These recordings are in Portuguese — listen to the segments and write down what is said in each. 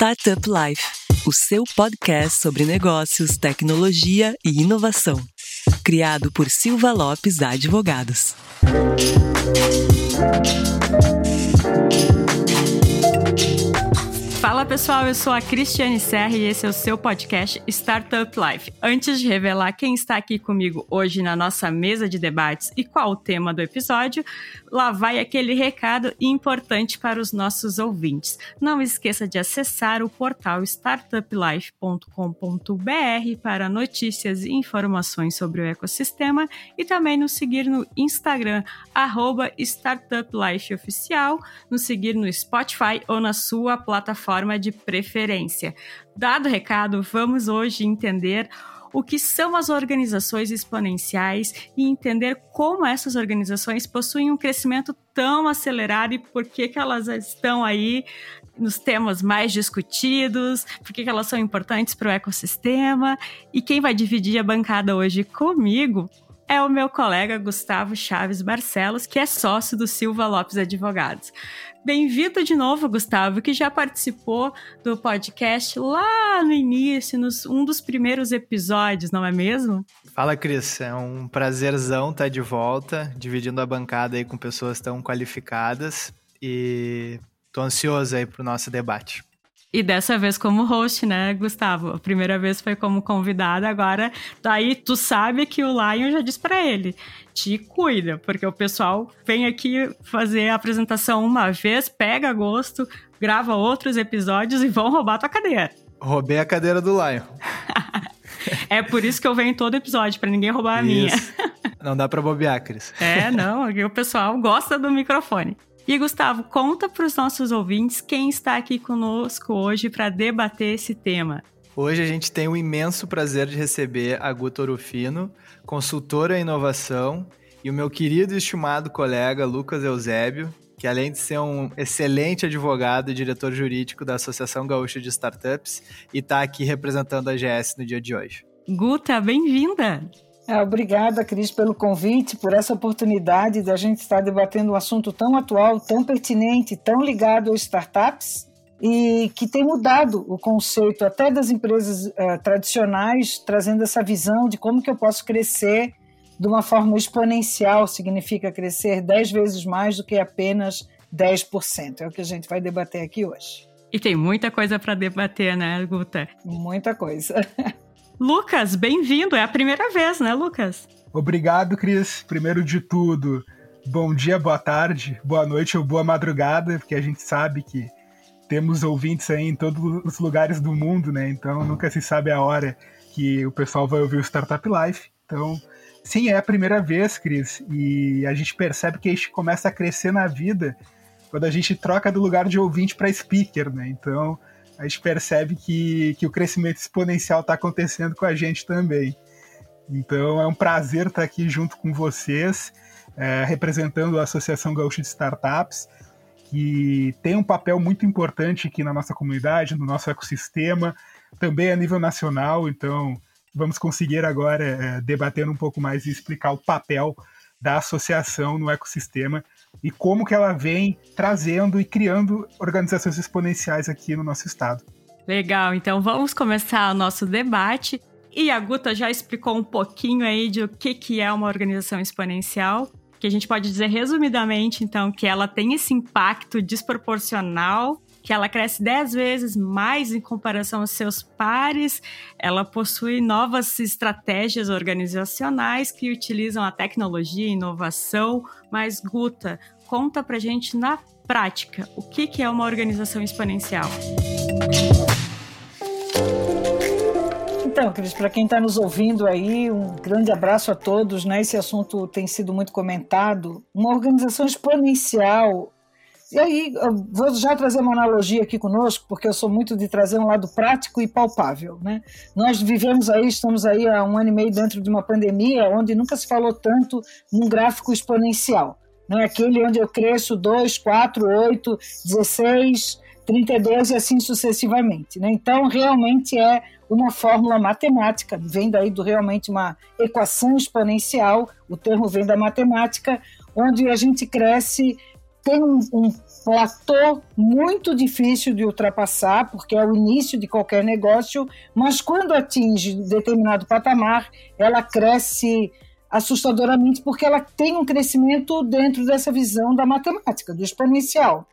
Startup Life, o seu podcast sobre negócios, tecnologia e inovação. Criado por Silva Lopes Advogados. Fala pessoal, eu sou a Cristiane Serra e esse é o seu podcast Startup Life. Antes de revelar quem está aqui comigo hoje na nossa mesa de debates e qual o tema do episódio, lá vai aquele recado importante para os nossos ouvintes. Não esqueça de acessar o portal startuplife.com.br para notícias e informações sobre o ecossistema e também nos seguir no Instagram, StartupLifeOficial, nos seguir no Spotify ou na sua plataforma de preferência. Dado o recado, vamos hoje entender o que são as organizações exponenciais e entender como essas organizações possuem um crescimento tão acelerado e por que, que elas estão aí nos temas mais discutidos, por que, que elas são importantes para o ecossistema. E quem vai dividir a bancada hoje comigo é o meu colega Gustavo Chaves Barcelos, que é sócio do Silva Lopes Advogados. Bem-vindo de novo, Gustavo, que já participou do podcast lá no início, nos um dos primeiros episódios, não é mesmo? Fala, Cris. É um prazerzão estar de volta, dividindo a bancada aí com pessoas tão qualificadas e tô ansioso aí pro nosso debate. E dessa vez como host, né, Gustavo? A primeira vez foi como convidado, agora daí tu sabe que o Lion já disse para ele, te cuida, porque o pessoal vem aqui fazer a apresentação uma vez, pega gosto, grava outros episódios e vão roubar tua cadeira. Roubei a cadeira do Lion. é por isso que eu venho todo episódio, para ninguém roubar a minha. Não dá para bobear, Cris. É, não, o pessoal gosta do microfone. E Gustavo, conta para os nossos ouvintes quem está aqui conosco hoje para debater esse tema. Hoje a gente tem o imenso prazer de receber a Guto Orufino, consultora em inovação, e o meu querido e estimado colega Lucas Eusébio, que além de ser um excelente advogado e diretor jurídico da Associação Gaúcha de Startups, e está aqui representando a GS no dia de hoje. Guta, bem-vinda! Ah, obrigada, Cris, pelo convite, por essa oportunidade de a gente estar debatendo um assunto tão atual, tão pertinente, tão ligado às startups e que tem mudado o conceito até das empresas uh, tradicionais, trazendo essa visão de como que eu posso crescer de uma forma exponencial, significa crescer 10 vezes mais do que apenas 10%. É o que a gente vai debater aqui hoje. E tem muita coisa para debater, né, Guta? Muita coisa. Lucas, bem-vindo. É a primeira vez, né, Lucas? Obrigado, Cris. Primeiro de tudo, bom dia, boa tarde, boa noite ou boa madrugada, porque a gente sabe que temos ouvintes aí em todos os lugares do mundo, né? Então nunca se sabe a hora que o pessoal vai ouvir o Startup Life. Então, sim, é a primeira vez, Cris, e a gente percebe que a gente começa a crescer na vida quando a gente troca do lugar de ouvinte para speaker, né? Então, a gente percebe que, que o crescimento exponencial está acontecendo com a gente também. Então é um prazer estar aqui junto com vocês, é, representando a Associação Gaúcha de Startups, que tem um papel muito importante aqui na nossa comunidade, no nosso ecossistema, também a nível nacional. Então vamos conseguir agora é, debater um pouco mais e explicar o papel da associação no ecossistema e como que ela vem trazendo e criando organizações exponenciais aqui no nosso estado. Legal, então vamos começar o nosso debate. E a Guta já explicou um pouquinho aí de o que, que é uma organização exponencial, que a gente pode dizer resumidamente, então, que ela tem esse impacto desproporcional que ela cresce 10 vezes mais em comparação aos seus pares, ela possui novas estratégias organizacionais que utilizam a tecnologia e inovação. Mas, Guta, conta pra gente na prática o que, que é uma organização exponencial. Então, Cris, para quem está nos ouvindo aí, um grande abraço a todos. Né? Esse assunto tem sido muito comentado. Uma organização exponencial e aí, vou já trazer uma analogia aqui conosco, porque eu sou muito de trazer um lado prático e palpável. Né? Nós vivemos aí, estamos aí há um ano e meio dentro de uma pandemia onde nunca se falou tanto num gráfico exponencial. Né? Aquele onde eu cresço 2, 4, 8, 16, 32 e assim sucessivamente. Né? Então, realmente é uma fórmula matemática, vem daí do realmente uma equação exponencial, o termo vem da matemática, onde a gente cresce tem um, um platô muito difícil de ultrapassar, porque é o início de qualquer negócio, mas quando atinge determinado patamar, ela cresce assustadoramente, porque ela tem um crescimento dentro dessa visão da matemática, do exponencial.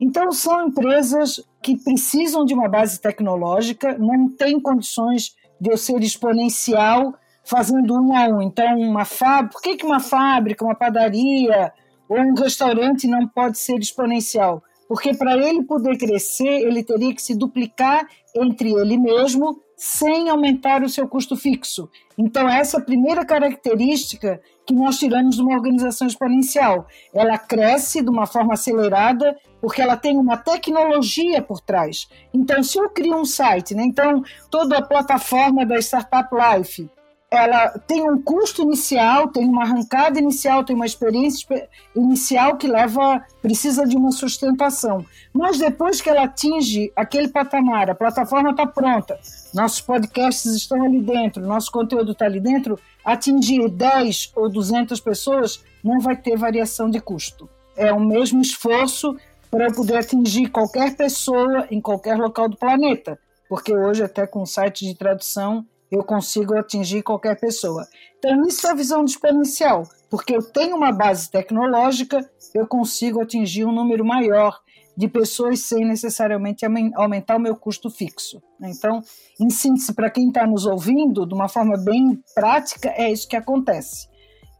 Então, são empresas que precisam de uma base tecnológica, não tem condições de eu ser exponencial fazendo um a um. Então, uma fábrica, por que, que uma fábrica, uma padaria um restaurante não pode ser exponencial? Porque para ele poder crescer, ele teria que se duplicar entre ele mesmo sem aumentar o seu custo fixo. Então, essa é a primeira característica que nós tiramos de uma organização exponencial. Ela cresce de uma forma acelerada porque ela tem uma tecnologia por trás. Então, se eu crio um site, né, então toda a plataforma da Startup Life, ela tem um custo inicial, tem uma arrancada inicial, tem uma experiência inicial que leva, precisa de uma sustentação. Mas depois que ela atinge aquele patamar, a plataforma está pronta, nossos podcasts estão ali dentro, nosso conteúdo está ali dentro, atingir 10 ou 200 pessoas não vai ter variação de custo. É o mesmo esforço para poder atingir qualquer pessoa em qualquer local do planeta, porque hoje até com sites de tradução eu consigo atingir qualquer pessoa. Então, isso é a visão exponencial, porque eu tenho uma base tecnológica, eu consigo atingir um número maior de pessoas sem necessariamente aumentar o meu custo fixo. Então, em síntese, para quem está nos ouvindo, de uma forma bem prática, é isso que acontece.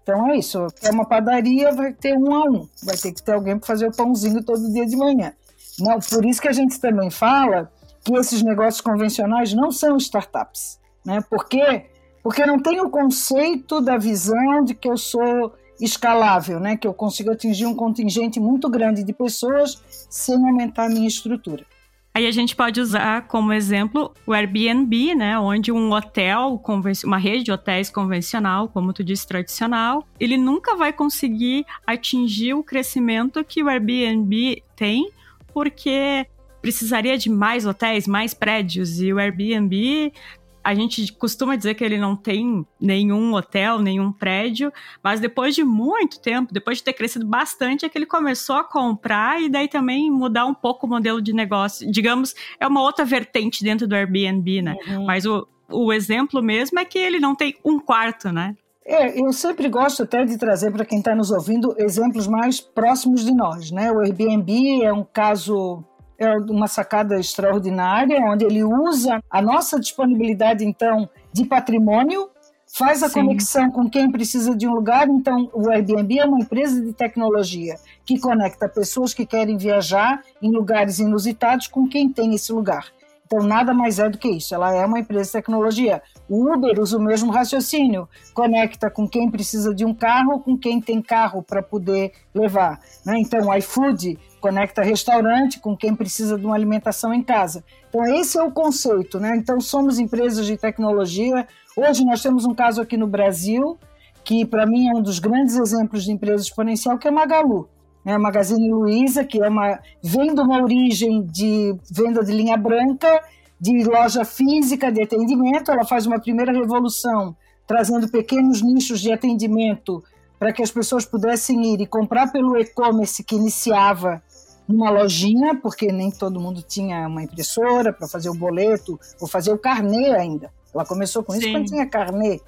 Então é isso. É uma padaria, vai ter um a um. Vai ter que ter alguém para fazer o pãozinho todo dia de manhã. Não, por isso que a gente também fala que esses negócios convencionais não são startups. Né? Por quê? Porque não tem o conceito da visão de que eu sou escalável, né? que eu consigo atingir um contingente muito grande de pessoas sem aumentar a minha estrutura. Aí a gente pode usar como exemplo o Airbnb, né, onde um hotel, uma rede de hotéis convencional, como tu disse, tradicional, ele nunca vai conseguir atingir o crescimento que o Airbnb tem, porque precisaria de mais hotéis, mais prédios, e o Airbnb a gente costuma dizer que ele não tem nenhum hotel, nenhum prédio, mas depois de muito tempo, depois de ter crescido bastante, é que ele começou a comprar e daí também mudar um pouco o modelo de negócio. Digamos, é uma outra vertente dentro do Airbnb, né? Uhum. Mas o, o exemplo mesmo é que ele não tem um quarto, né? É, eu sempre gosto até de trazer para quem está nos ouvindo exemplos mais próximos de nós, né? O Airbnb é um caso é uma sacada extraordinária, onde ele usa a nossa disponibilidade, então, de patrimônio, faz a Sim. conexão com quem precisa de um lugar. Então, o Airbnb é uma empresa de tecnologia que conecta pessoas que querem viajar em lugares inusitados com quem tem esse lugar. Então, nada mais é do que isso. Ela é uma empresa de tecnologia. O Uber usa o mesmo raciocínio, conecta com quem precisa de um carro, com quem tem carro para poder levar. Né? Então, o iFood conecta restaurante com quem precisa de uma alimentação em casa. Então, esse é o conceito. Né? Então, somos empresas de tecnologia. Hoje, nós temos um caso aqui no Brasil, que para mim é um dos grandes exemplos de empresa exponencial, que é Magalu. Né? A Magazine Luiza, que é uma, vem de uma origem de venda de linha branca, de loja física de atendimento. Ela faz uma primeira revolução, trazendo pequenos nichos de atendimento para que as pessoas pudessem ir e comprar pelo e-commerce que iniciava numa lojinha, porque nem todo mundo tinha uma impressora para fazer o boleto ou fazer o carnê ainda. Ela começou com Sim. isso quando tinha carnê.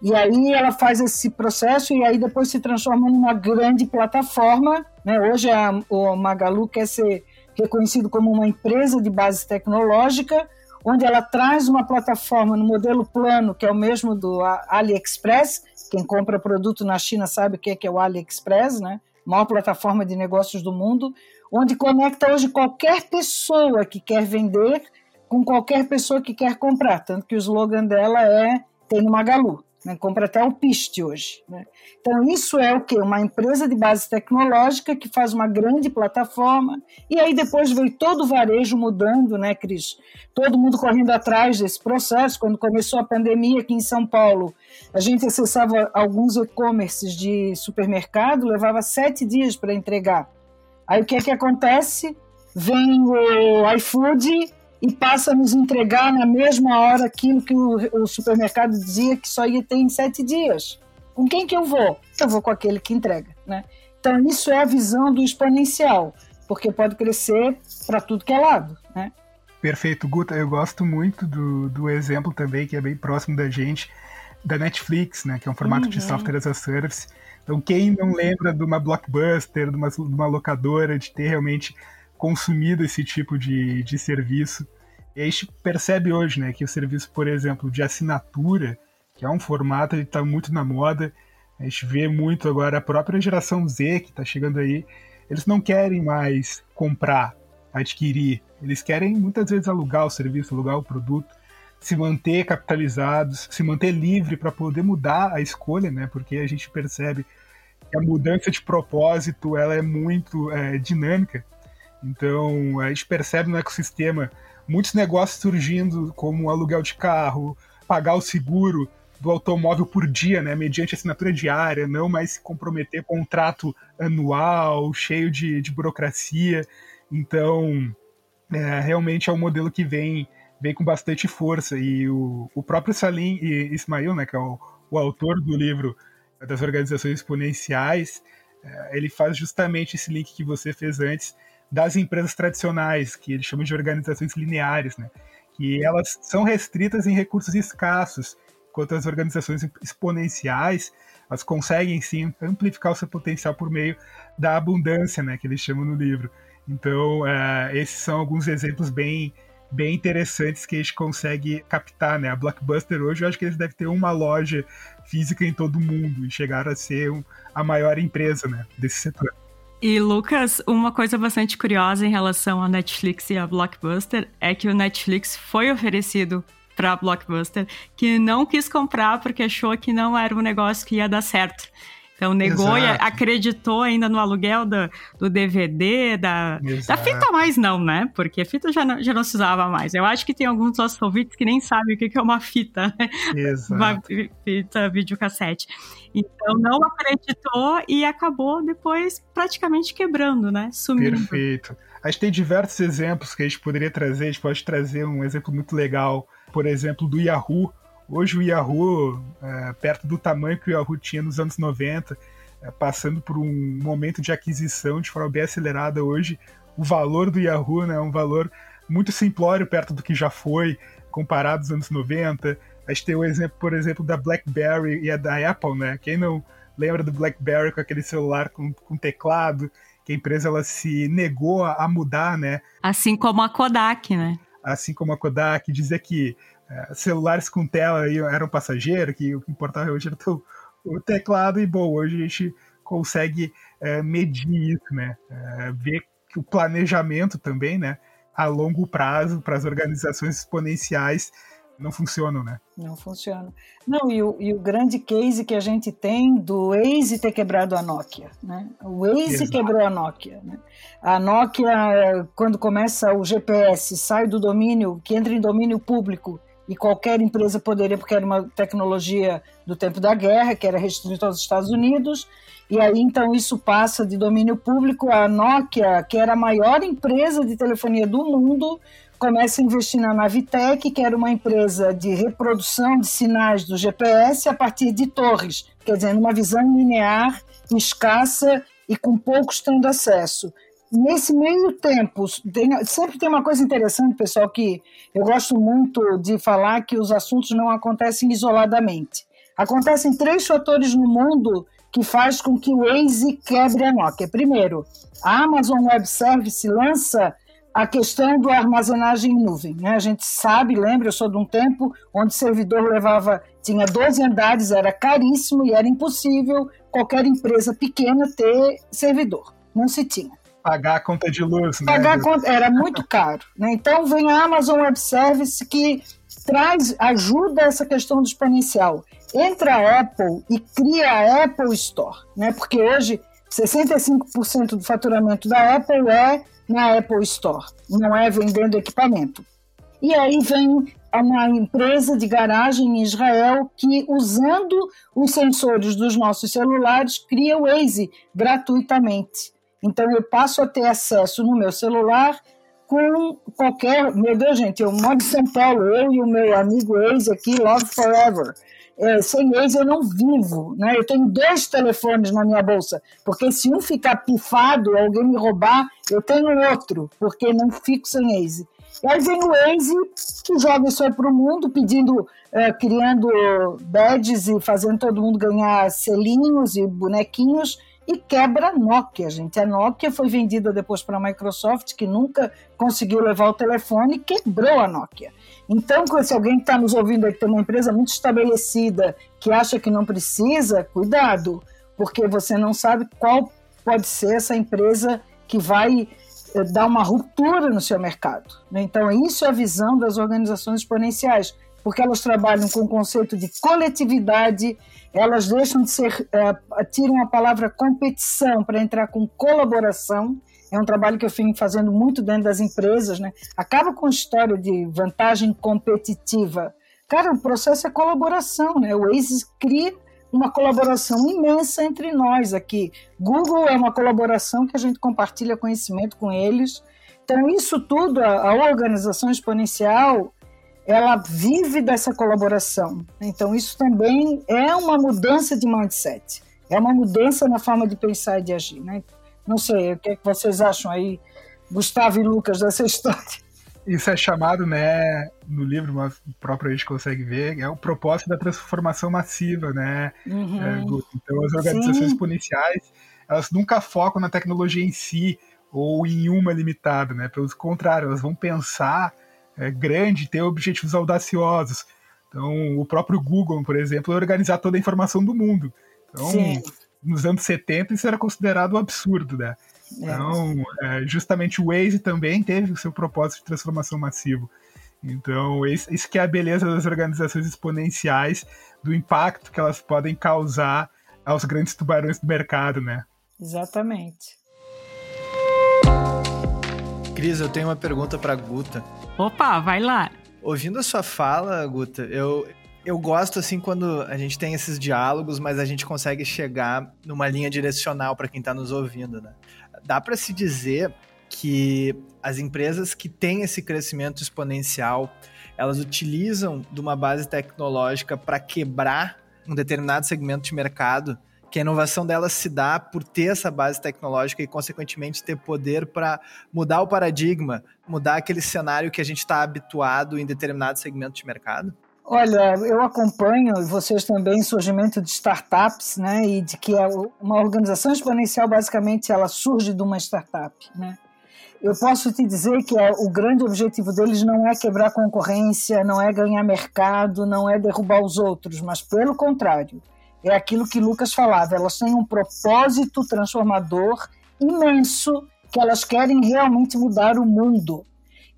E aí ela faz esse processo e aí depois se transforma numa grande plataforma. Né? Hoje a, o Magalu quer ser reconhecido como uma empresa de base tecnológica, onde ela traz uma plataforma no modelo plano, que é o mesmo do AliExpress. Quem compra produto na China sabe o que é, que é o AliExpress, né? maior plataforma de negócios do mundo, onde conecta hoje qualquer pessoa que quer vender com qualquer pessoa que quer comprar. Tanto que o slogan dela é Tem no Magalu. Né? Compra até o piste hoje. Né? Então, isso é o que? Uma empresa de base tecnológica que faz uma grande plataforma, e aí depois veio todo o varejo mudando, né, Cris? Todo mundo correndo atrás desse processo. Quando começou a pandemia aqui em São Paulo, a gente acessava alguns e-commerces de supermercado, levava sete dias para entregar. Aí o que é que acontece? Vem o iFood e passa a nos entregar na mesma hora aquilo que o, o, supermercado dizia que só ia ter em sete dias. Com quem que eu vou? Eu vou com aquele que entrega, né? Então, isso é a visão do exponencial, porque pode crescer para tudo que é lado. Né? Perfeito, Guta. Eu gosto muito do, do exemplo também, que é bem próximo da gente, da Netflix, né, que é um formato uhum. de software as a service. Então, quem não lembra de uma blockbuster, de uma, de uma locadora, de ter realmente consumido esse tipo de, de serviço, e a gente percebe hoje né, que o serviço, por exemplo, de assinatura, que é um formato que está muito na moda, a gente vê muito agora a própria geração Z que está chegando aí, eles não querem mais comprar, adquirir, eles querem muitas vezes alugar o serviço, alugar o produto, se manter capitalizados, se manter livre para poder mudar a escolha, né? Porque a gente percebe que a mudança de propósito ela é muito é, dinâmica. Então a gente percebe no ecossistema muitos negócios surgindo, como aluguel de carro, pagar o seguro do automóvel por dia, né, mediante assinatura diária, não mais se comprometer com um contrato anual, cheio de, de burocracia. Então, é, realmente é um modelo que vem, vem com bastante força. E o, o próprio Salim Ismail, né, que é o, o autor do livro das organizações exponenciais, é, ele faz justamente esse link que você fez antes das empresas tradicionais, que ele chama de organizações lineares, né? que elas são restritas em recursos escassos, enquanto as organizações exponenciais elas conseguem sim amplificar o seu potencial por meio da abundância, né, que eles chamam no livro. Então, uh, esses são alguns exemplos bem, bem interessantes que a gente consegue captar, né? A Blockbuster hoje, eu acho que eles devem ter uma loja física em todo o mundo e chegaram a ser um, a maior empresa, né, desse setor. E Lucas, uma coisa bastante curiosa em relação à Netflix e à Blockbuster é que o Netflix foi oferecido para a Blockbuster, que não quis comprar porque achou que não era um negócio que ia dar certo. Então negou Exato. e acreditou ainda no aluguel do, do DVD, da, da fita mais não, né? Porque fita já não, já não se usava mais. Eu acho que tem alguns dos nossos ouvintes que nem sabem o que é uma fita, né? Exato. Uma fita videocassete. Então não acreditou e acabou depois praticamente quebrando, né? Sumindo. Perfeito. A gente tem diversos exemplos que a gente poderia trazer. A gente pode trazer um exemplo muito legal, por exemplo, do Yahoo, Hoje o Yahoo, é, perto do tamanho que o Yahoo tinha nos anos 90, é, passando por um momento de aquisição de forma bem acelerada hoje, o valor do Yahoo né, é um valor muito simplório perto do que já foi, comparado aos anos 90. A gente tem o exemplo, por exemplo, da BlackBerry e a da Apple, né? Quem não lembra do BlackBerry com aquele celular com, com teclado, que a empresa ela se negou a, a mudar, né? Assim como a Kodak, né? Assim como a Kodak, dizer que é, celulares com tela eram passageiro, que o que importava hoje era o, o teclado, e bom, hoje a gente consegue é, medir isso, né? É, ver que o planejamento também, né? A longo prazo para as organizações exponenciais não funcionam, né? Não funciona. Não, e o, e o, grande case que a gente tem do Waze ter quebrado a Nokia, né? O Waze Exato. quebrou a Nokia, né? A Nokia, quando começa o GPS, sai do domínio, que entra em domínio público e qualquer empresa poderia, porque era uma tecnologia do tempo da guerra, que era restrita aos Estados Unidos, e aí então isso passa de domínio público. A Nokia, que era a maior empresa de telefonia do mundo, começa a investir na Navitec, que era uma empresa de reprodução de sinais do GPS a partir de torres, quer dizer, numa visão linear, escassa e com poucos tendo acesso. Nesse meio tempo, tem, sempre tem uma coisa interessante, pessoal, que eu gosto muito de falar que os assuntos não acontecem isoladamente. Acontecem três fatores no mundo que faz com que o Waze quebre a Nokia. Primeiro, a Amazon Web Service lança a questão da armazenagem em nuvem. Né? A gente sabe, lembra, eu sou de um tempo onde o servidor levava, tinha 12 andares, era caríssimo e era impossível qualquer empresa pequena ter servidor. Não se tinha pagar a conta de luz. Né? Pagar conta, era muito caro. Né? Então vem a Amazon Web Service que traz, ajuda essa questão do exponencial. Entra a Apple e cria a Apple Store, né? porque hoje 65% do faturamento da Apple é na Apple Store, não é vendendo equipamento. E aí vem uma empresa de garagem em Israel que, usando os sensores dos nossos celulares, cria o Waze gratuitamente. Então eu passo a ter acesso no meu celular com qualquer. Meu Deus, gente, eu moro em São Paulo, eu e o meu amigo ex aqui, Love Forever. é, sem Waze eu não vivo, né? Eu tenho dois telefones na minha bolsa, porque se um ficar pifado, alguém me roubar, eu tenho outro, porque não fico sem Waze. E aí vem o Waze, que joga isso aí para o mundo, pedindo, é, criando badges e fazendo todo mundo ganhar selinhos e bonequinhos, e quebra a Nokia, gente. A Nokia foi vendida depois para a Microsoft, que nunca conseguiu levar o telefone e quebrou a Nokia. Então, se alguém que está nos ouvindo aí que tem uma empresa muito estabelecida, que acha que não precisa, cuidado, porque você não sabe qual pode ser essa empresa que vai eh, dar uma ruptura no seu mercado. Né? Então, isso é a visão das organizações exponenciais, porque elas trabalham com o conceito de coletividade, elas deixam de ser, uh, tiram a palavra competição para entrar com colaboração, é um trabalho que eu venho fazendo muito dentro das empresas, né? Acaba com a história de vantagem competitiva. Cara, o processo é colaboração, né? O Waze cria uma colaboração imensa entre nós aqui. Google é uma colaboração que a gente compartilha conhecimento com eles. Então, isso tudo, a, a organização exponencial, ela vive dessa colaboração. Então, isso também é uma mudança de mindset. É uma mudança na forma de pensar e de agir, né? Não sei, o que, é que vocês acham aí, Gustavo e Lucas, dessa história? Isso é chamado, né, no livro, mas o próprio a gente consegue ver, é o propósito da transformação massiva, né? Uhum. É, então, as organizações Sim. exponenciais, elas nunca focam na tecnologia em si ou em uma limitada, né? Pelo contrário, elas vão pensar é, grande, ter objetivos audaciosos. Então, o próprio Google, por exemplo, é organizar toda a informação do mundo. Então, Sim nos anos 70 isso era considerado um absurdo, né? É. Então, é, justamente o Waze também teve o seu propósito de transformação massivo. Então, isso que é a beleza das organizações exponenciais, do impacto que elas podem causar aos grandes tubarões do mercado, né? Exatamente. Cris, eu tenho uma pergunta para Guta. Opa, vai lá. Ouvindo a sua fala, Guta, eu, eu gosto assim quando a gente tem esses diálogos, mas a gente consegue chegar numa linha direcional para quem está nos ouvindo, né? Dá para se dizer que as empresas que têm esse crescimento exponencial, elas utilizam de uma base tecnológica para quebrar um determinado segmento de mercado, que a inovação delas se dá por ter essa base tecnológica e, consequentemente, ter poder para mudar o paradigma, mudar aquele cenário que a gente está habituado em determinado segmento de mercado? Olha, eu acompanho, vocês também, surgimento de startups, né? E de que é uma organização exponencial, basicamente, ela surge de uma startup, né? Eu posso te dizer que é, o grande objetivo deles não é quebrar concorrência, não é ganhar mercado, não é derrubar os outros, mas pelo contrário, é aquilo que Lucas falava, elas têm um propósito transformador imenso que elas querem realmente mudar o mundo.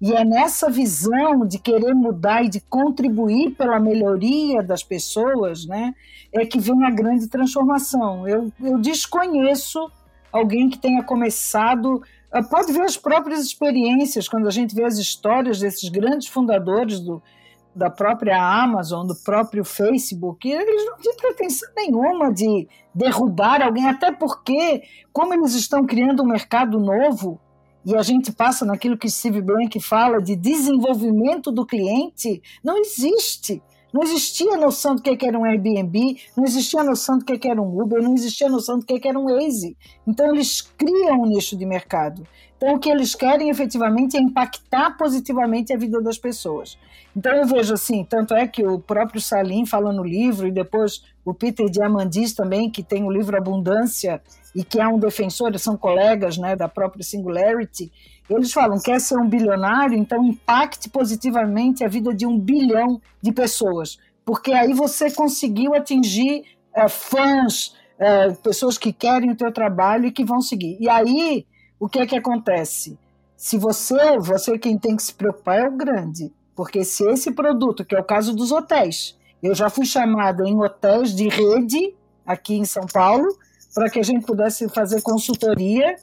E é nessa visão de querer mudar e de contribuir pela melhoria das pessoas, né, é que vem a grande transformação. Eu, eu desconheço alguém que tenha começado. Ah, pode ver as próprias experiências, quando a gente vê as histórias desses grandes fundadores do, da própria Amazon, do próprio Facebook, eles não têm pretensão nenhuma de derrubar alguém, até porque, como eles estão criando um mercado novo, e a gente passa naquilo que Steve Blank fala de desenvolvimento do cliente, não existe. Não existia noção do que era um Airbnb, não existia noção do que era um Uber, não existia noção do que era um Waze. Então, eles criam um nicho de mercado. Então, o que eles querem efetivamente é impactar positivamente a vida das pessoas. Então, eu vejo assim: tanto é que o próprio Salim fala no livro, e depois o Peter Diamandis também, que tem o livro Abundância, e que é um defensor, são colegas né, da própria Singularity, eles falam: quer ser um bilionário, então impacte positivamente a vida de um bilhão de pessoas, porque aí você conseguiu atingir é, fãs, é, pessoas que querem o teu trabalho e que vão seguir. E aí, o que é que acontece? Se você, você quem tem que se preocupar é o grande, porque se esse produto, que é o caso dos hotéis, eu já fui chamada em hotéis de rede aqui em São Paulo, para que a gente pudesse fazer consultoria,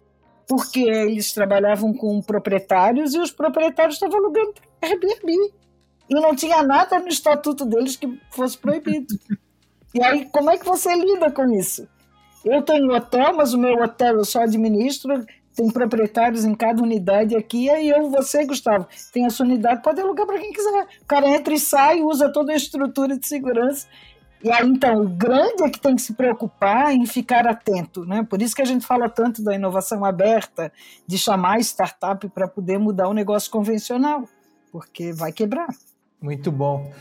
porque eles trabalhavam com proprietários e os proprietários estavam alugando Airbnb. E não tinha nada no estatuto deles que fosse proibido. E aí, como é que você lida com isso? Eu tenho hotel, mas o meu hotel eu só administro, tem proprietários em cada unidade aqui, aí eu, você, Gustavo, tem a sua unidade, pode alugar para quem quiser. O cara entra e sai, usa toda a estrutura de segurança E aí, então, o grande é que tem que se preocupar em ficar atento, né? Por isso que a gente fala tanto da inovação aberta, de chamar startup para poder mudar o negócio convencional, porque vai quebrar. Muito bom.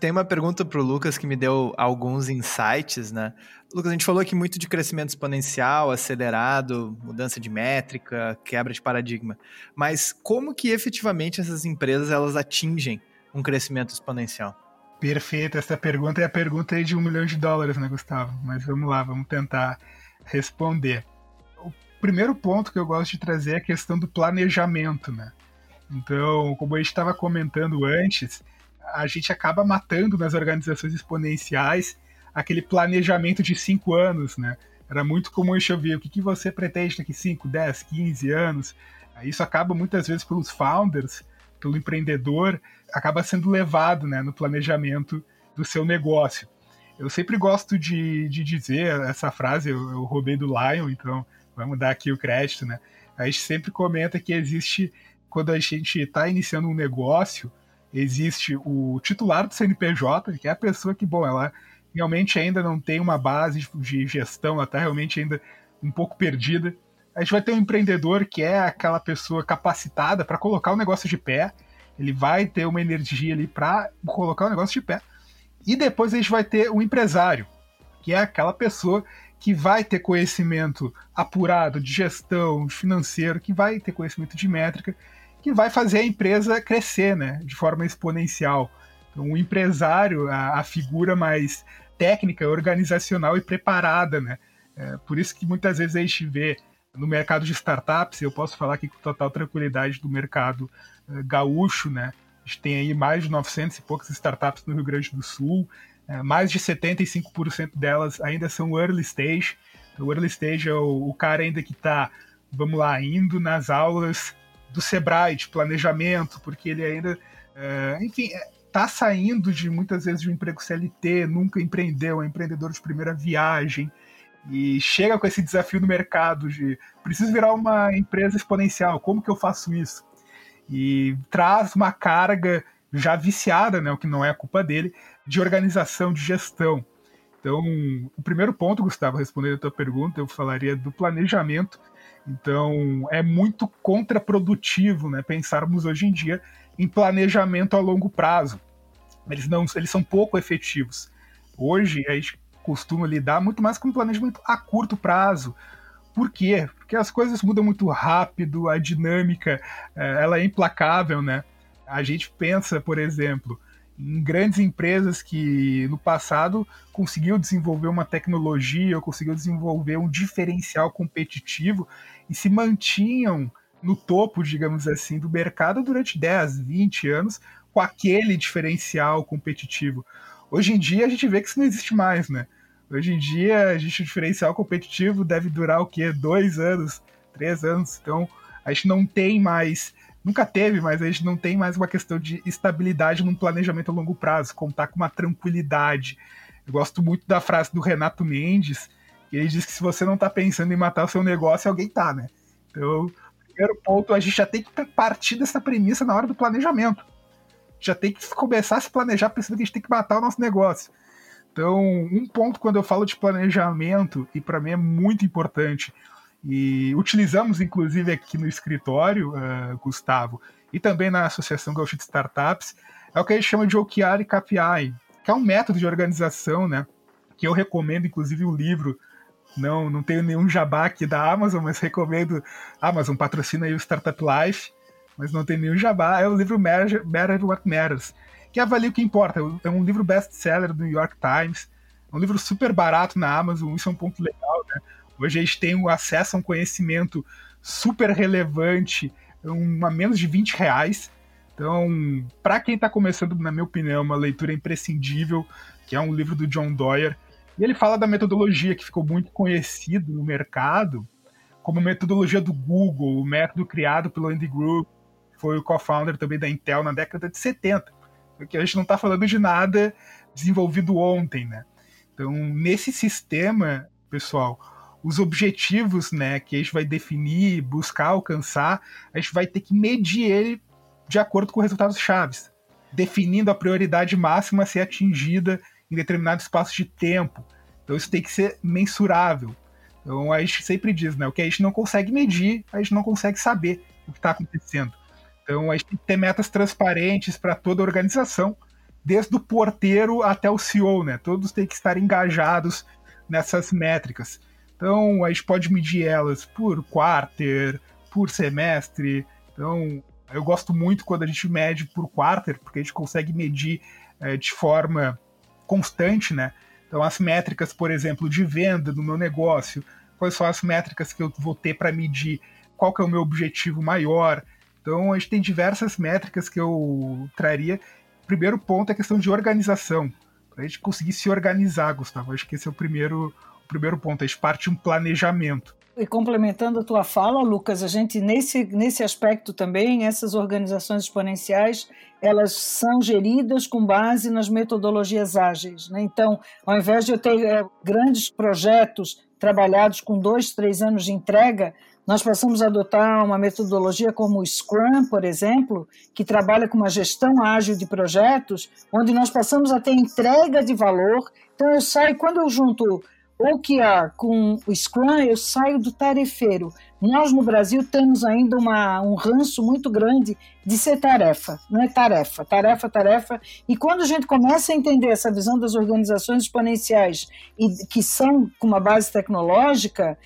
Tem uma pergunta para o Lucas que me deu alguns insights, né? Lucas, a gente falou aqui muito de crescimento exponencial, acelerado, mudança de métrica, quebra de paradigma. Mas como que efetivamente essas empresas elas atingem um crescimento exponencial? Perfeito, essa pergunta é a pergunta de um milhão de dólares, né, Gustavo? Mas vamos lá, vamos tentar responder. O primeiro ponto que eu gosto de trazer é a questão do planejamento, né? Então, como a gente estava comentando antes, a gente acaba matando nas organizações exponenciais aquele planejamento de cinco anos, né? Era muito comum gente ouvir o que, que você pretende daqui 5, 10, 15 anos. Isso acaba muitas vezes pelos founders, pelo empreendedor, acaba sendo levado né, no planejamento do seu negócio. Eu sempre gosto de, de dizer essa frase, eu, eu roubei do Lion, então vamos dar aqui o crédito, né? A gente sempre comenta que existe, quando a gente está iniciando um negócio, existe o titular do CNPJ, que é a pessoa que, bom, ela realmente ainda não tem uma base de gestão, ela está realmente ainda um pouco perdida. A gente vai ter um empreendedor que é aquela pessoa capacitada para colocar o negócio de pé, ele vai ter uma energia ali para colocar o negócio de pé. E depois a gente vai ter o empresário, que é aquela pessoa que vai ter conhecimento apurado de gestão, financeiro, que vai ter conhecimento de métrica que vai fazer a empresa crescer, né, de forma exponencial. Então, o empresário, a, a figura mais técnica, organizacional e preparada, né? É, por isso que muitas vezes a gente vê no mercado de startups, eu posso falar aqui com total tranquilidade do mercado uh, gaúcho, né? A gente tem aí mais de 900 e poucas startups no Rio Grande do Sul, uh, mais de 75% delas ainda são early stage. O early stage é o, o cara ainda que está, vamos lá, indo nas aulas do Sebrae de planejamento, porque ele ainda, é, enfim, está saindo de muitas vezes de um emprego CLT, nunca empreendeu, é empreendedor de primeira viagem e chega com esse desafio no mercado de preciso virar uma empresa exponencial, como que eu faço isso? E traz uma carga já viciada, né, o que não é a culpa dele, de organização, de gestão. Então, o primeiro ponto, Gustavo, respondendo a tua pergunta, eu falaria do planejamento então, é muito contraprodutivo né, pensarmos hoje em dia em planejamento a longo prazo. Eles, não, eles são pouco efetivos. Hoje, a gente costuma lidar muito mais com planejamento a curto prazo. Por quê? Porque as coisas mudam muito rápido, a dinâmica eh, ela é implacável, né? A gente pensa, por exemplo, em grandes empresas que no passado conseguiu desenvolver uma tecnologia ou conseguiu desenvolver um diferencial competitivo e se mantinham no topo, digamos assim, do mercado durante 10, 20 anos com aquele diferencial competitivo. Hoje em dia a gente vê que isso não existe mais, né? Hoje em dia a gente o diferencial competitivo deve durar o quê? Dois anos, três anos. Então a gente não tem mais nunca teve, mas a gente não tem mais uma questão de estabilidade num planejamento a longo prazo, contar com uma tranquilidade. Eu gosto muito da frase do Renato Mendes, que ele diz que se você não está pensando em matar o seu negócio, alguém tá, né? Então, primeiro ponto, a gente já tem que partir dessa premissa na hora do planejamento. Já tem que começar a se planejar pensando que a gente tem que matar o nosso negócio. Então, um ponto quando eu falo de planejamento, e para mim é muito importante, e utilizamos, inclusive, aqui no escritório, uh, Gustavo, e também na Associação Gaúcha de Startups, é o que a gente chama de OKR e KPI, que é um método de organização, né? Que eu recomendo, inclusive, o livro. Não, não tenho nenhum jabá aqui da Amazon, mas recomendo. Amazon patrocina aí o Startup Life, mas não tem nenhum jabá. É o livro Matter, Matter What Matters, que avalia o que importa. É um livro best-seller do New York Times. É um livro super barato na Amazon, isso é um ponto legal, né? Hoje a gente tem o acesso a um conhecimento super relevante, um, a menos de 20 reais. Então, para quem está começando, na minha opinião, uma leitura imprescindível, que é um livro do John Doyer. E ele fala da metodologia que ficou muito conhecido no mercado, como metodologia do Google, o método criado pelo Andy Grove, que foi o co-founder também da Intel na década de 70. Porque a gente não está falando de nada desenvolvido ontem, né? Então, nesse sistema, pessoal, os objetivos né, que a gente vai definir, buscar alcançar, a gente vai ter que medir ele de acordo com resultados chaves, definindo a prioridade máxima a ser atingida em determinado espaço de tempo. Então isso tem que ser mensurável. Então a gente sempre diz, né? O que a gente não consegue medir, a gente não consegue saber o que está acontecendo. Então a gente tem que ter metas transparentes para toda a organização, desde o porteiro até o CEO, né? Todos têm que estar engajados nessas métricas. Então a gente pode medir elas por quarter, por semestre. Então eu gosto muito quando a gente mede por quarter, porque a gente consegue medir é, de forma constante, né? Então, as métricas, por exemplo, de venda do meu negócio, quais são as métricas que eu vou ter para medir qual que é o meu objetivo maior. Então, a gente tem diversas métricas que eu traria. O primeiro ponto é a questão de organização. Para a gente conseguir se organizar, Gustavo. Acho que esse é o primeiro, o primeiro ponto. A gente parte de um planejamento. E complementando a tua fala, Lucas, a gente nesse, nesse aspecto também, essas organizações exponenciais, elas são geridas com base nas metodologias ágeis. Né? Então, ao invés de eu ter é, grandes projetos trabalhados com dois, três anos de entrega, nós passamos a adotar uma metodologia como o Scrum, por exemplo, que trabalha com uma gestão ágil de projetos, onde nós passamos a ter entrega de valor. Então, eu saio, quando eu junto OKR com o Scrum, eu saio do tarefeiro. Nós no Brasil temos ainda uma, um ranço muito grande de ser tarefa, não é tarefa, tarefa, tarefa. E quando a gente começa a entender essa visão das organizações exponenciais e que são com uma base tecnológica,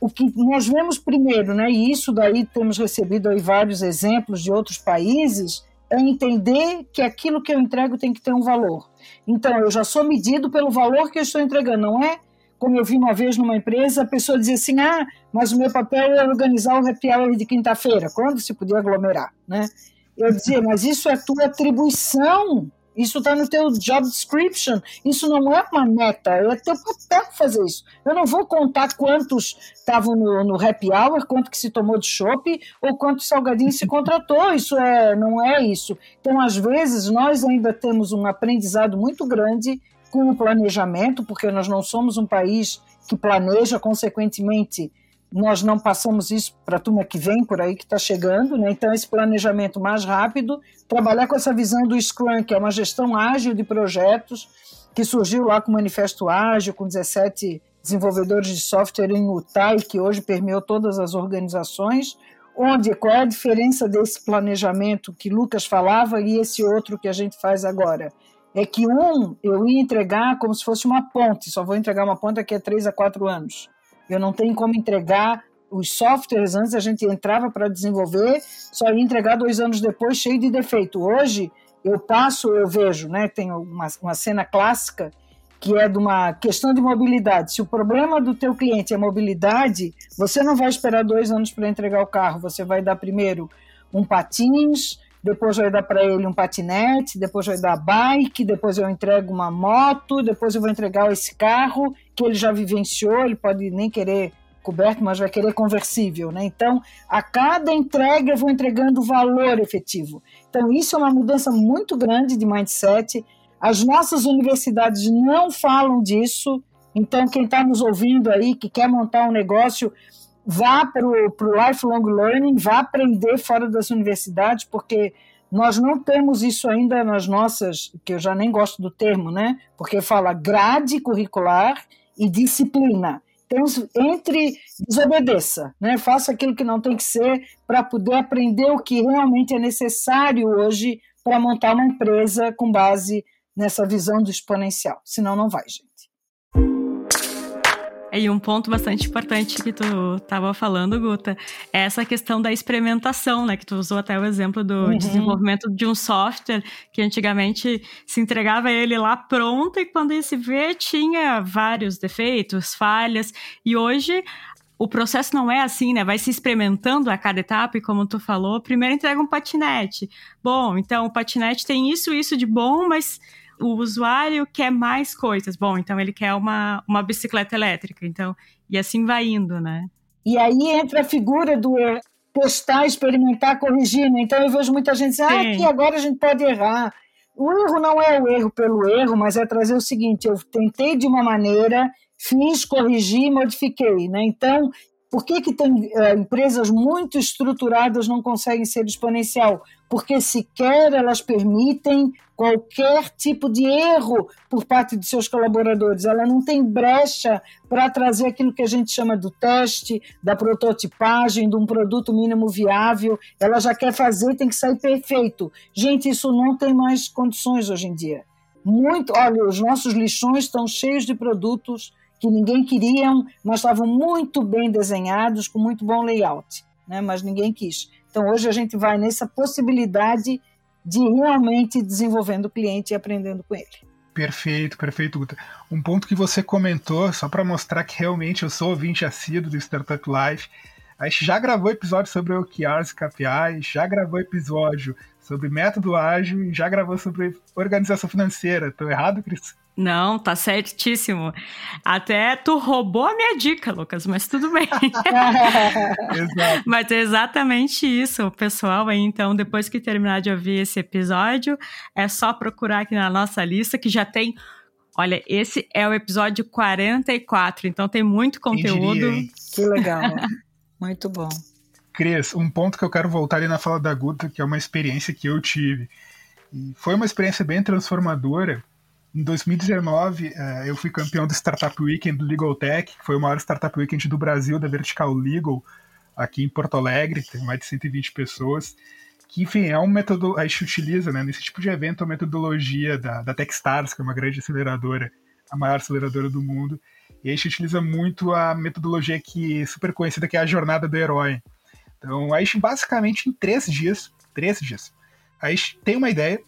o que nós vemos primeiro, né, e isso daí temos recebido aí vários exemplos de outros países, é entender que aquilo que eu entrego tem que ter um valor. Então, eu já sou medido pelo valor que eu estou entregando, não é como eu vi uma vez numa empresa, a pessoa dizia assim: ah, mas o meu papel é organizar o happy hour de quinta-feira, quando se podia aglomerar, né? Eu dizia, mas isso é tua atribuição, isso está no teu job description, isso não é uma meta, é teu papel fazer isso. Eu não vou contar quantos estavam no, no happy hour, quanto que se tomou de chopp ou quantos salgadinhos se contratou, isso é, não é isso. Então, às vezes, nós ainda temos um aprendizado muito grande com o planejamento, porque nós não somos um país que planeja, consequentemente, nós não passamos isso para a turma que vem por aí, que está chegando, né? então esse planejamento mais rápido, trabalhar com essa visão do Scrum, que é uma gestão ágil de projetos, que surgiu lá com o Manifesto Ágil, com 17 desenvolvedores de software em Utah que hoje permeou todas as organizações, onde qual é a diferença desse planejamento que Lucas falava e esse outro que a gente faz agora? é que um eu ia entregar como se fosse uma ponte, só vou entregar uma ponte daqui a três a quatro anos. Eu não tenho como entregar os softwares, antes a gente entrava para desenvolver, só ia entregar dois anos depois cheio de defeito. Hoje eu passo, eu vejo, né, tem uma, uma cena clássica que é de uma questão de mobilidade. Se o problema do teu cliente é mobilidade, você não vai esperar dois anos para entregar o carro, você vai dar primeiro um patins, depois vai dar para ele um patinete, depois vai dar bike, depois eu entrego uma moto, depois eu vou entregar esse carro que ele já vivenciou, ele pode nem querer coberto, mas vai querer conversível, né? Então, a cada entrega eu vou entregando valor efetivo. Então, isso é uma mudança muito grande de mindset. As nossas universidades não falam disso. Então, quem está nos ouvindo aí, que quer montar um negócio, vá para o lifelong learning, vá aprender fora das universidades, porque nós não temos isso ainda nas nossas, que eu já nem gosto do termo, né? Porque fala grade curricular e disciplina. Então, entre desobedeça, né? Faça aquilo que não tem que ser para poder aprender o que realmente é necessário hoje para montar uma empresa com base nessa visão do exponencial. Senão não vai, gente. E um ponto bastante importante que tu estava falando, Guta, é essa questão da experimentação, né? Que tu usou até o exemplo do uhum. desenvolvimento de um software que antigamente se entregava ele lá pronto e quando ia se ver tinha vários defeitos, falhas. E hoje o processo não é assim, né? Vai se experimentando a cada etapa e como tu falou, primeiro entrega um patinete. Bom, então o patinete tem isso, isso de bom, mas o usuário quer mais coisas. Bom, então ele quer uma, uma bicicleta elétrica, então, e assim vai indo, né? E aí entra a figura do testar, experimentar, corrigir. Né? Então eu vejo muita gente dizer, ah, aqui agora a gente pode errar. O erro não é o erro pelo erro, mas é trazer o seguinte: eu tentei de uma maneira, fiz, corrigi, modifiquei. Né? Então, Por que, que tem é, empresas muito estruturadas não conseguem ser exponencial? Porque sequer elas permitem qualquer tipo de erro por parte de seus colaboradores. Ela não tem brecha para trazer aquilo que a gente chama do teste, da prototipagem, de um produto mínimo viável. Ela já quer fazer, tem que sair perfeito. Gente, isso não tem mais condições hoje em dia. Muito, olha, os nossos lixões estão cheios de produtos que ninguém queria, mas estavam muito bem desenhados, com muito bom layout, né? mas ninguém quis. Então hoje a gente vai nessa possibilidade de realmente desenvolvendo o cliente e aprendendo com ele. Perfeito, perfeito, Guta. Um ponto que você comentou, só para mostrar que realmente eu sou ouvinte assíduo do Startup Life, a gente já gravou episódio sobre OKRs e KPIs, já gravou episódio sobre método ágil e já gravou sobre organização financeira. Tô errado, Cris? Não, tá certíssimo. Até tu roubou a minha dica, Lucas, mas tudo bem. Mas é exatamente isso, pessoal. Aí, então, depois que terminar de ouvir esse episódio, é só procurar aqui na nossa lista que já tem. Olha, esse é o episódio 44, então tem muito conteúdo. Diria, que legal. muito bom. Cris, um ponto que eu quero voltar ali na fala da Guta, que é uma experiência que eu tive. E foi uma experiência bem transformadora em 2019, eh, eu fui campeão do Startup Weekend do Legal Tech, que foi o maior Startup Weekend do Brasil, da Vertical Legal, aqui em Porto Alegre, tem mais de 120 pessoas. Que, enfim, é um método, a gente utiliza, né, nesse tipo de evento, a metodologia da, da Techstars, que é uma grande aceleradora, a maior aceleradora do mundo. E a gente utiliza muito a metodologia que é super conhecida, que é a jornada do herói. Então, a gente, basicamente, em três dias, três dias, a gente tem uma ideia,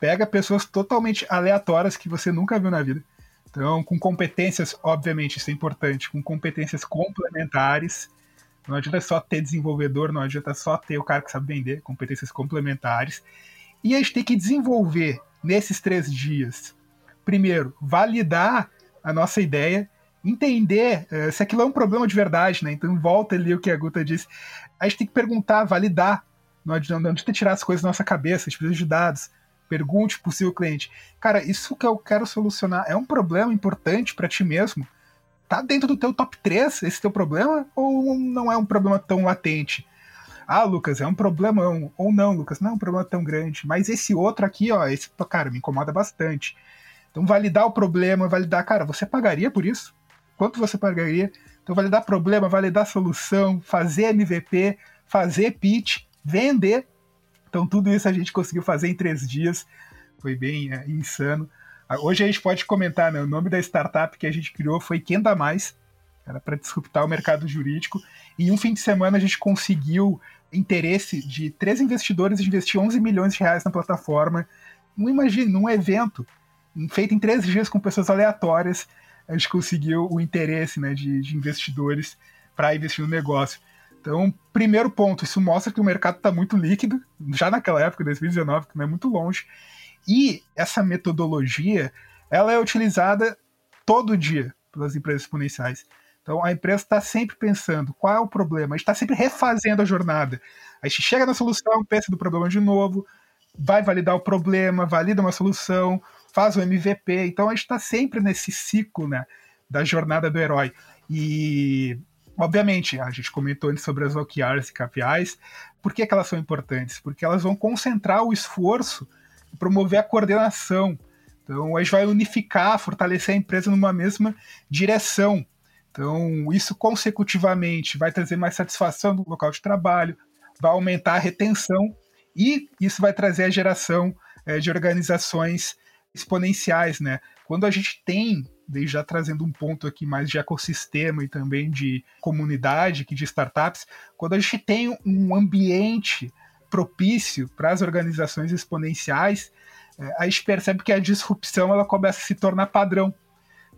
pega pessoas totalmente aleatórias que você nunca viu na vida. Então, com competências, obviamente, isso é importante, com competências complementares. Não adianta só ter desenvolvedor, não adianta só ter o cara que sabe vender, competências complementares. E a gente tem que desenvolver nesses três dias, primeiro, validar a nossa ideia, entender uh, se aquilo é um problema de verdade, né? Então volta ali o que a Guta disse. A gente tem que perguntar, validar. Não adianta, não adianta tirar as coisas da nossa cabeça, a gente precisa de dados pergunte seu cliente, cara, isso que eu quero solucionar é um problema importante para ti mesmo? Tá dentro do teu top 3 esse teu problema ou não é um problema tão latente? Ah, Lucas, é um problemão. Ou não, Lucas, não é um problema tão grande. Mas esse outro aqui, ó, esse, cara, me incomoda bastante. Então, validar o problema, validar, cara, você pagaria por isso? Quanto você pagaria? Então, validar problema, validar solução, fazer MVP, fazer pitch, vender então tudo isso a gente conseguiu fazer em três dias, foi bem é, insano. Ah, hoje a gente pode comentar, né? O nome da startup que a gente criou foi Quem Dá Mais, era para disruptar o mercado jurídico. Em um fim de semana a gente conseguiu interesse de três investidores de investir 11 milhões de reais na plataforma. Não imagine, num evento feito em três dias com pessoas aleatórias, a gente conseguiu o interesse né, de, de investidores para investir no negócio. Então, primeiro ponto, isso mostra que o mercado está muito líquido, já naquela época, 2019, que não é muito longe. E essa metodologia, ela é utilizada todo dia pelas empresas exponenciais. Então, a empresa está sempre pensando qual é o problema, a gente está sempre refazendo a jornada. A gente chega na solução, pensa do problema de novo, vai validar o problema, valida uma solução, faz o MVP. Então, a gente está sempre nesse ciclo né, da jornada do herói. E Obviamente, a gente comentou antes sobre as OKRs e KPIs. Por que, que elas são importantes? Porque elas vão concentrar o esforço e promover a coordenação. Então, a gente vai unificar, fortalecer a empresa numa mesma direção. Então, isso consecutivamente vai trazer mais satisfação no local de trabalho, vai aumentar a retenção e isso vai trazer a geração é, de organizações exponenciais, né? Quando a gente tem desde já trazendo um ponto aqui mais de ecossistema e também de comunidade, que de startups, quando a gente tem um ambiente propício para as organizações exponenciais, é, a gente percebe que a disrupção ela começa a se tornar padrão.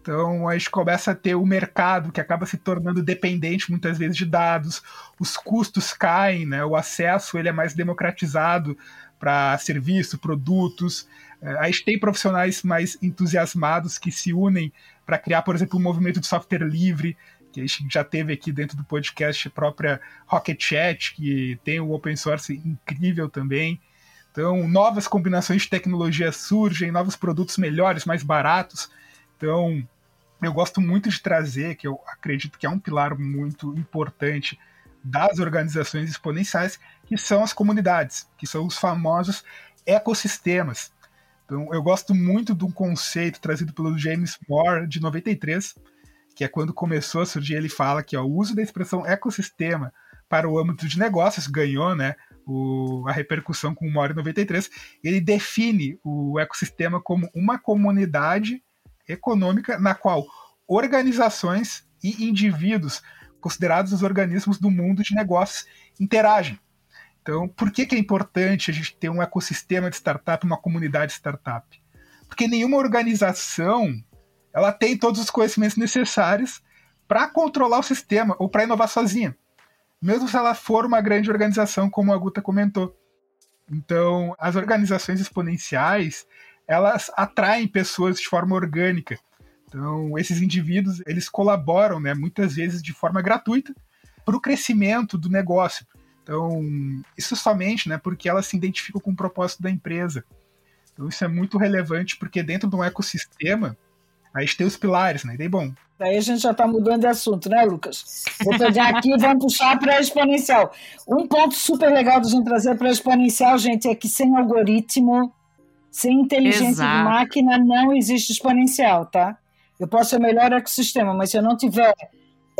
Então a gente começa a ter o mercado que acaba se tornando dependente muitas vezes de dados, os custos caem, né? o acesso ele é mais democratizado para serviço, produtos, a gente tem profissionais mais entusiasmados que se unem para criar, por exemplo, um movimento de software livre, que a gente já teve aqui dentro do podcast própria Rocket Chat, que tem o open source incrível também. Então, novas combinações de tecnologia surgem, novos produtos melhores, mais baratos. Então, eu gosto muito de trazer, que eu acredito que é um pilar muito importante das organizações exponenciais, que são as comunidades, que são os famosos ecossistemas. Então, eu gosto muito de um conceito trazido pelo James Moore, de 93, que é quando começou a surgir, ele fala que ó, o uso da expressão ecossistema para o âmbito de negócios ganhou né, o, a repercussão com o Moore em 93. Ele define o ecossistema como uma comunidade econômica na qual organizações e indivíduos considerados os organismos do mundo de negócios interagem. Então, por que, que é importante a gente ter um ecossistema de startup, uma comunidade de startup? Porque nenhuma organização ela tem todos os conhecimentos necessários para controlar o sistema ou para inovar sozinha, mesmo se ela for uma grande organização, como a Guta comentou. Então, as organizações exponenciais elas atraem pessoas de forma orgânica. Então, esses indivíduos, eles colaboram, né, muitas vezes de forma gratuita, para o crescimento do negócio. Então, isso somente né, porque elas se identificam com o propósito da empresa. Então, isso é muito relevante, porque dentro de um ecossistema, a gente tem os pilares, né? E daí, bom. Daí a gente já está mudando de assunto, né, Lucas? Vou pegar aqui e vamos puxar para a exponencial. Um ponto super legal de gente trazer para a exponencial, gente, é que sem algoritmo sem inteligência Exato. de máquina não existe exponencial, tá? Eu posso ser o melhor ecossistema, mas se eu não tiver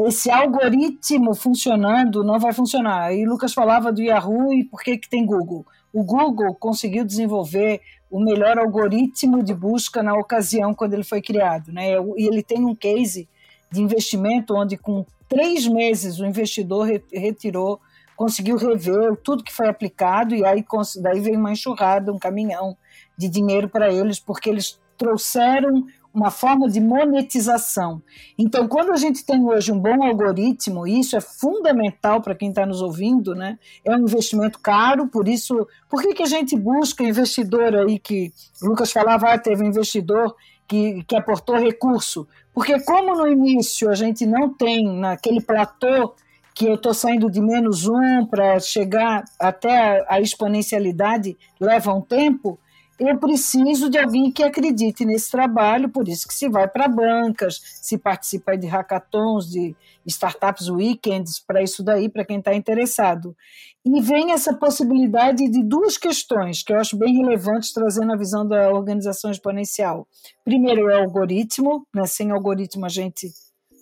esse algoritmo funcionando, não vai funcionar. Aí Lucas falava do Yahoo e por que, que tem Google. O Google conseguiu desenvolver o melhor algoritmo de busca na ocasião quando ele foi criado, né? E ele tem um case de investimento onde com três meses o investidor retirou, conseguiu rever tudo que foi aplicado e aí daí veio uma enxurrada, um caminhão de dinheiro para eles, porque eles trouxeram uma forma de monetização. Então, quando a gente tem hoje um bom algoritmo, isso é fundamental para quem está nos ouvindo, né? É um investimento caro, por isso, por que, que a gente busca investidor aí que o Lucas falava, ah, teve um investidor que, que aportou recurso? Porque como no início a gente não tem naquele platô que eu estou saindo de menos um para chegar até a exponencialidade leva um tempo, eu preciso de alguém que acredite nesse trabalho, por isso que se vai para bancas, se participa de hackathons, de startups weekends, para isso daí, para quem está interessado. E vem essa possibilidade de duas questões que eu acho bem relevantes, trazendo a visão da organização exponencial. Primeiro é o algoritmo, né? sem algoritmo a gente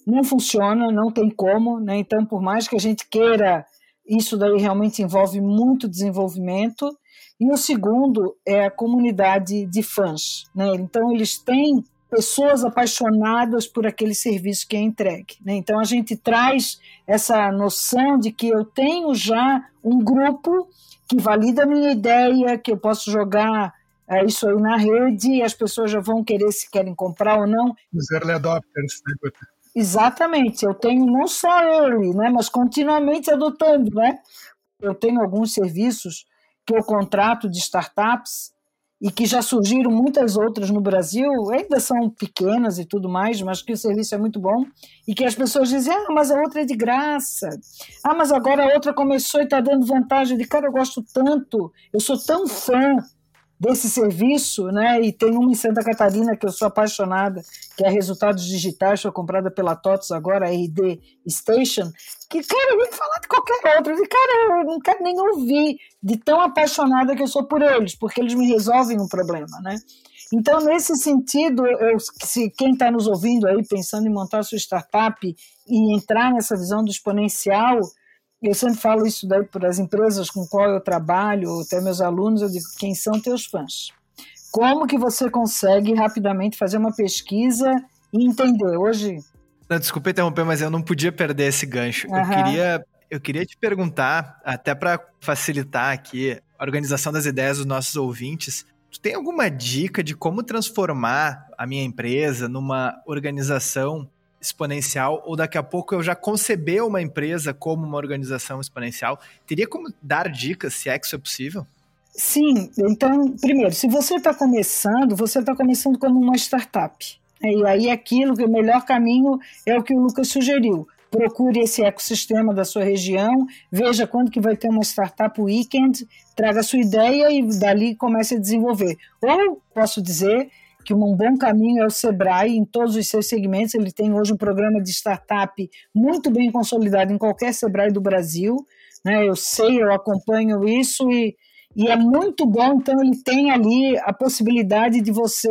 não funciona, não tem como, né? então por mais que a gente queira, isso daí realmente envolve muito desenvolvimento, e o segundo é a comunidade de fãs. Né? Então, eles têm pessoas apaixonadas por aquele serviço que é entregue. Né? Então, a gente traz essa noção de que eu tenho já um grupo que valida a minha ideia, que eu posso jogar é, isso aí na rede e as pessoas já vão querer se querem comprar ou não. Os early adopters, né? Exatamente, eu tenho não só ele, né, mas continuamente adotando, né? Eu tenho alguns serviços que contrato de startups e que já surgiram muitas outras no Brasil, ainda são pequenas e tudo mais, mas que o serviço é muito bom, e que as pessoas dizem, ah, mas a outra é de graça, ah, mas agora a outra começou e está dando vantagem, de cara, eu gosto tanto, eu sou tão fã desse serviço, né? E tem uma em Santa Catarina que eu sou apaixonada, que é Resultados Digitais, foi comprada pela TOTS agora, a RD Station, que, cara, eu vim falar de qualquer outro, e, cara, eu não quero nem ouvir de tão apaixonada que eu sou por eles, porque eles me resolvem um problema, né? Então, nesse sentido, eu, se quem está nos ouvindo aí, pensando em montar sua startup e entrar nessa visão do exponencial, eu sempre falo isso daí para as empresas com qual eu trabalho, até meus alunos, eu digo, quem são teus fãs? Como que você consegue rapidamente fazer uma pesquisa e entender? Hoje... Não, desculpa interromper, mas eu não podia perder esse gancho. Uhum. Eu, queria, eu queria te perguntar, até para facilitar aqui a organização das ideias dos nossos ouvintes, tu tem alguma dica de como transformar a minha empresa numa organização exponencial ou daqui a pouco eu já conceber uma empresa como uma organização exponencial, teria como dar dicas se é que isso é possível? Sim, então, primeiro, se você está começando, você está começando como uma startup. E aí aquilo que o melhor caminho é o que o Lucas sugeriu. Procure esse ecossistema da sua região, veja quando que vai ter uma startup weekend, traga a sua ideia e dali comece a desenvolver. Ou posso dizer que um bom caminho é o Sebrae em todos os seus segmentos. Ele tem hoje um programa de startup muito bem consolidado em qualquer Sebrae do Brasil. Né? Eu sei, eu acompanho isso e, e é muito bom. Então, ele tem ali a possibilidade de você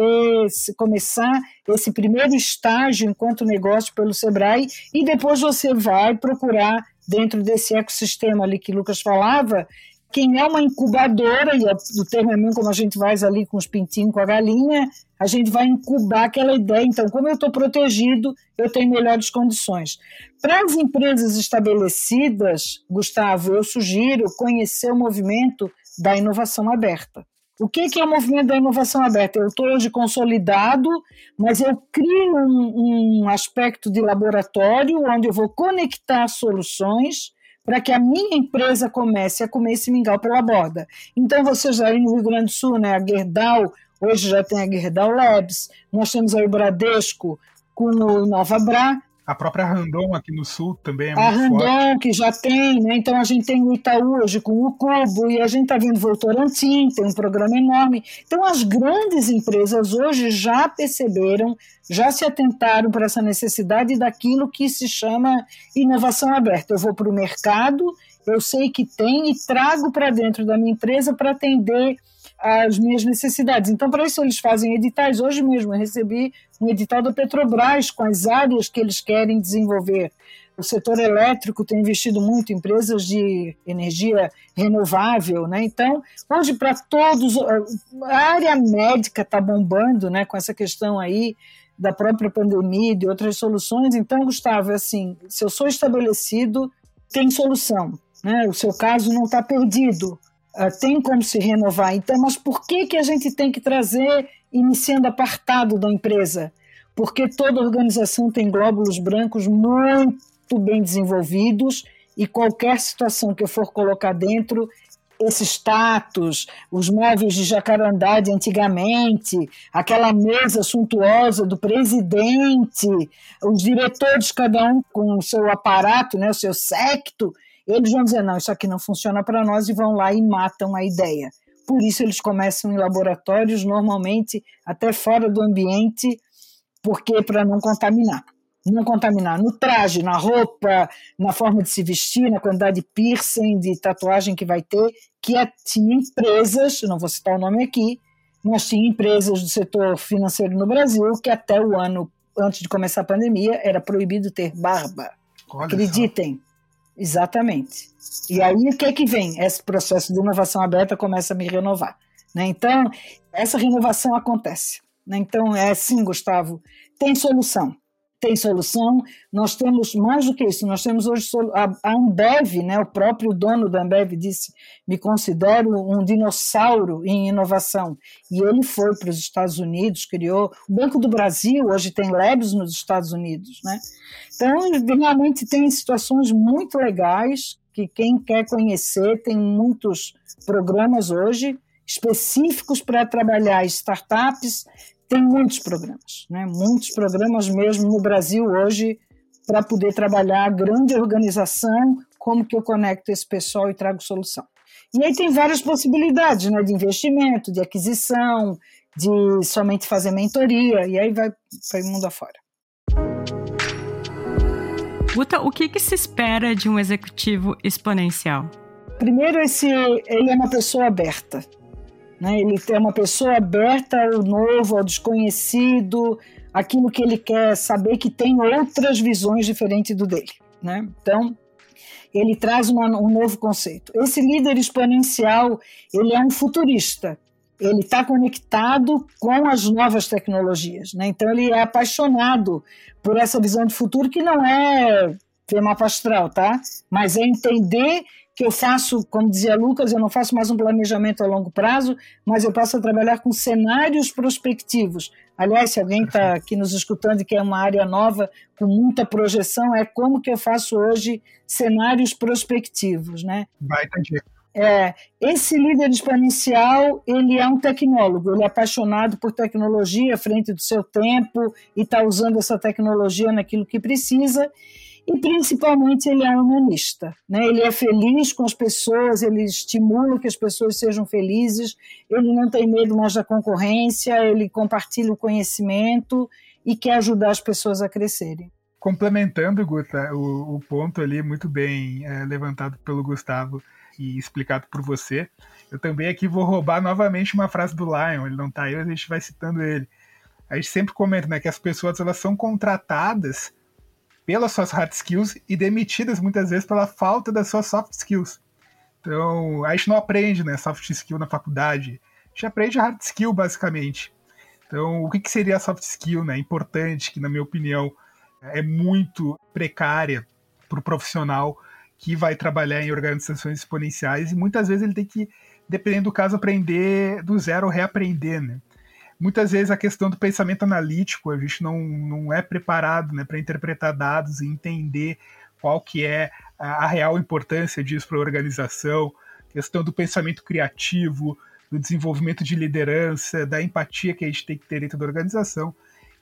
começar esse primeiro estágio enquanto negócio pelo Sebrae e depois você vai procurar dentro desse ecossistema ali que Lucas falava, quem é uma incubadora, e o termo é mesmo como a gente faz ali com os pintinhos, com a galinha, a gente vai incubar aquela ideia. Então, como eu estou protegido, eu tenho melhores condições. Para as empresas estabelecidas, Gustavo, eu sugiro conhecer o movimento da inovação aberta. O que, é o movimento da inovação aberta? Eu estou hoje consolidado, mas eu crio um, um aspecto de laboratório onde eu vou conectar soluções para que a minha empresa comece a comer esse mingau pela borda. Então, vocês aí no Rio Grande do Sul, né, a Gerdau, hoje já tem a Gerdau Labs, nós temos aí o Bradesco com o Nova Bra, a própria Randon aqui no sul também é a muito Randon, forte. que já tem, né? Então a gente tem o Itaú hoje com o Cubo, e a gente está vendo Votorantim, tem um programa enorme. Então as grandes empresas hoje já perceberam, já se atentaram para essa necessidade daquilo que se chama inovação aberta. Eu vou para o mercado, eu sei que tem e trago para dentro da minha empresa para atender as minhas necessidades. Então, para isso, eles fazem editais. Hoje mesmo eu recebi um edital da Petrobras com as áreas que eles querem desenvolver. O setor elétrico tem investido muito em empresas de energia renovável, né? Então, hoje para todos, a área médica está bombando, né? Com essa questão aí da própria pandemia e de outras soluções. Então, Gustavo, assim, se eu sou estabelecido, tem solução, né? O seu caso não está perdido. Uh, tem como se renovar. Então, mas por que, que a gente tem que trazer iniciando apartado da empresa? Porque toda organização tem glóbulos brancos muito bem desenvolvidos e qualquer situação que eu for colocar dentro, esse status, os móveis de jacarandá de antigamente, aquela mesa suntuosa do presidente, os diretores, cada um com o seu aparato, né, o seu secto, eles vão dizer: não, isso aqui não funciona para nós e vão lá e matam a ideia. Por isso, eles começam em laboratórios, normalmente até fora do ambiente, porque para não contaminar. Não contaminar no traje, na roupa, na forma de se vestir, na quantidade de piercing, de tatuagem que vai ter, que é, tinha empresas, não vou citar o nome aqui, mas tinha empresas do setor financeiro no Brasil que até o ano antes de começar a pandemia era proibido ter barba. Olha Acreditem. Exatamente. E aí o que é que vem? Esse processo de inovação aberta começa a me renovar. Né? Então, essa renovação acontece. Né? Então, é assim, Gustavo, tem solução tem solução. Nós temos mais do que isso, nós temos hoje a Ambev, né, o próprio dono da Ambev disse: me considero um dinossauro em inovação. E ele foi para os Estados Unidos, criou. O Banco do Brasil hoje tem labs nos Estados Unidos. Né? Então, realmente tem situações muito legais que quem quer conhecer tem muitos programas hoje específicos para trabalhar startups tem muitos programas, né? muitos programas mesmo no Brasil hoje para poder trabalhar a grande organização, como que eu conecto esse pessoal e trago solução. E aí tem várias possibilidades né? de investimento, de aquisição, de somente fazer mentoria, e aí vai para o mundo afora. Guta, o que, que se espera de um executivo exponencial? Primeiro, esse, ele é uma pessoa aberta. Né? Ele é uma pessoa aberta ao novo, ao desconhecido, aquilo que ele quer saber que tem outras visões diferentes do dele. Né? Então, ele traz uma, um novo conceito. Esse líder exponencial, ele é um futurista. Ele está conectado com as novas tecnologias, né? Então ele é apaixonado por essa visão de futuro que não é ver mapa astral, tá? Mas é entender que eu faço, como dizia Lucas, eu não faço mais um planejamento a longo prazo, mas eu passo a trabalhar com cenários prospectivos. Aliás, se alguém está aqui nos escutando e quer uma área nova com muita projeção, é como que eu faço hoje cenários prospectivos, né? Baita dica. É, esse líder exponencial, ele é um tecnólogo, ele é apaixonado por tecnologia à frente do seu tempo e está usando essa tecnologia naquilo que precisa e principalmente ele é humanista, né? Ele é feliz com as pessoas, ele estimula que as pessoas sejam felizes, ele não tem medo mais da concorrência, ele compartilha o conhecimento e quer ajudar as pessoas a crescerem. Complementando, Guta, o, o ponto ali muito bem é, levantado pelo Gustavo e explicado por você, eu também aqui vou roubar novamente uma frase do Lion, ele não está aí, a gente vai citando ele. A gente sempre comenta né, que as pessoas elas são contratadas pelas suas hard skills e demitidas muitas vezes pela falta das suas soft skills. Então, a gente não aprende né, soft skill na faculdade, a gente aprende hard skill basicamente. Então, o que, que seria a soft skill? Né? Importante, que na minha opinião é muito precária para o profissional que vai trabalhar em organizações exponenciais e muitas vezes ele tem que, dependendo do caso, aprender do zero reaprender. Né? Muitas vezes a questão do pensamento analítico, a gente não, não é preparado né, para interpretar dados e entender qual que é a, a real importância disso para a organização, questão do pensamento criativo, do desenvolvimento de liderança, da empatia que a gente tem que ter dentro da organização.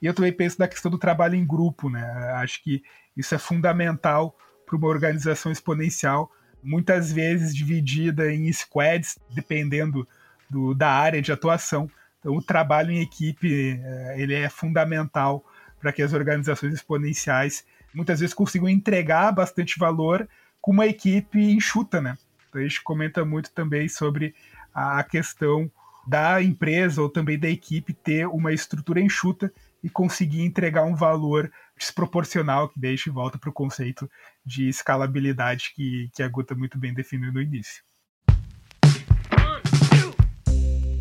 E eu também penso na questão do trabalho em grupo, né? Acho que isso é fundamental para uma organização exponencial, muitas vezes dividida em squads, dependendo do, da área de atuação, então, o trabalho em equipe é, ele é fundamental para que as organizações exponenciais muitas vezes consigam entregar bastante valor com uma equipe enxuta, né? Então, a gente comenta muito também sobre a questão da empresa ou também da equipe ter uma estrutura enxuta e conseguir entregar um valor desproporcional, que daí a gente volta para o conceito de escalabilidade que, que a Guta muito bem definiu no início.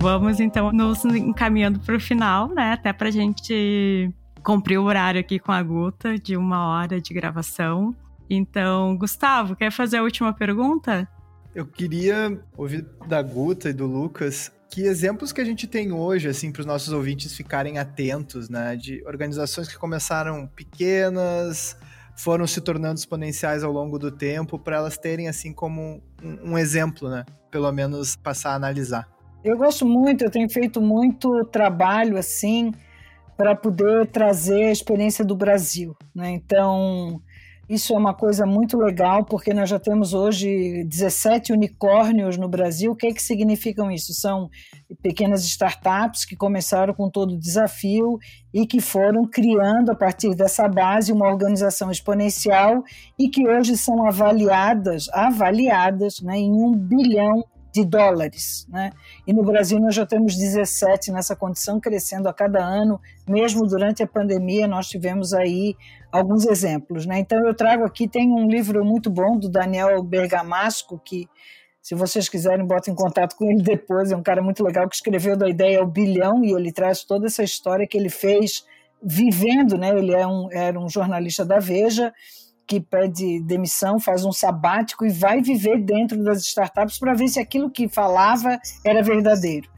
Vamos então nos encaminhando para o final, né? Até para a gente cumprir o horário aqui com a Guta de uma hora de gravação. Então, Gustavo, quer fazer a última pergunta? Eu queria ouvir da Guta e do Lucas que exemplos que a gente tem hoje, assim, para os nossos ouvintes ficarem atentos, né? De organizações que começaram pequenas, foram se tornando exponenciais ao longo do tempo, para elas terem, assim, como um, um exemplo, né? Pelo menos passar a analisar. Eu gosto muito, eu tenho feito muito trabalho assim para poder trazer a experiência do Brasil. Né? Então, isso é uma coisa muito legal, porque nós já temos hoje 17 unicórnios no Brasil. O que, é que significam isso? São pequenas startups que começaram com todo o desafio e que foram criando, a partir dessa base, uma organização exponencial e que hoje são avaliadas, avaliadas né, em um bilhão de dólares. Né? E no Brasil nós já temos 17 nessa condição, crescendo a cada ano, mesmo durante a pandemia nós tivemos aí alguns exemplos. Né? Então eu trago aqui, tem um livro muito bom do Daniel Bergamasco, que se vocês quiserem, botem em contato com ele depois, é um cara muito legal que escreveu da ideia ao bilhão e ele traz toda essa história que ele fez vivendo, né? ele é um, era um jornalista da Veja, que pede demissão, faz um sabático e vai viver dentro das startups para ver se aquilo que falava era verdadeiro.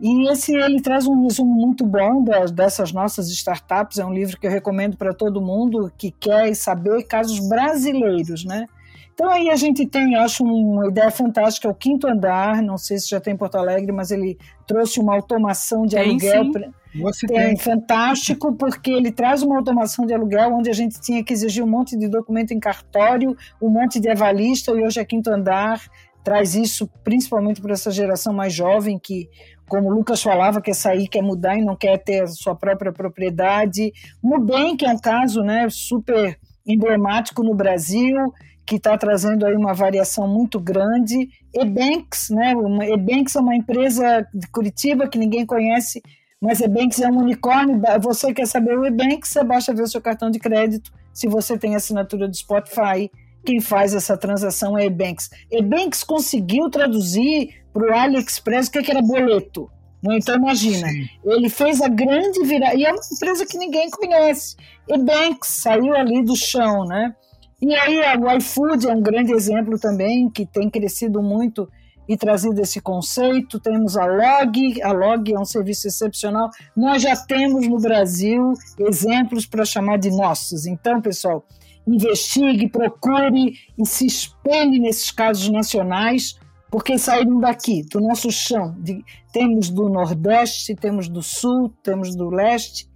E esse ele traz um resumo muito bom das, dessas nossas startups. É um livro que eu recomendo para todo mundo que quer saber casos brasileiros, né? Então aí a gente tem, acho, uma ideia fantástica, é o quinto andar, não sei se já tem em Porto Alegre, mas ele trouxe uma automação de tem, aluguel. Pra, tem, fantástico, porque ele traz uma automação de aluguel onde a gente tinha que exigir um monte de documento em cartório, um monte de avalista, e hoje é quinto andar, traz isso principalmente para essa geração mais jovem que como o Lucas falava, quer sair, quer mudar e não quer ter a sua própria propriedade. Nubank, que é um caso né, super emblemático no Brasil, que está trazendo aí uma variação muito grande. Ebanks, né? Ebanks é uma empresa de Curitiba que ninguém conhece, mas Ebanks é um unicórnio. Você quer saber o Ebanks, você basta ver o seu cartão de crédito. Se você tem assinatura do Spotify, quem faz essa transação é Ebanks. Ebanks conseguiu traduzir para o AliExpress o que, que era boleto. Né? Então imagina, Sim. ele fez a grande virada, e é uma empresa que ninguém conhece. Ebanks saiu ali do chão, né? E aí o iFood é um grande exemplo também, que tem crescido muito e trazido esse conceito. Temos a Log, a Log é um serviço excepcional. Nós já temos no Brasil exemplos para chamar de nossos. Então, pessoal, investigue, procure e se espelhe nesses casos nacionais, porque saíram daqui, do nosso chão. De, temos do Nordeste, temos do Sul, temos do Leste,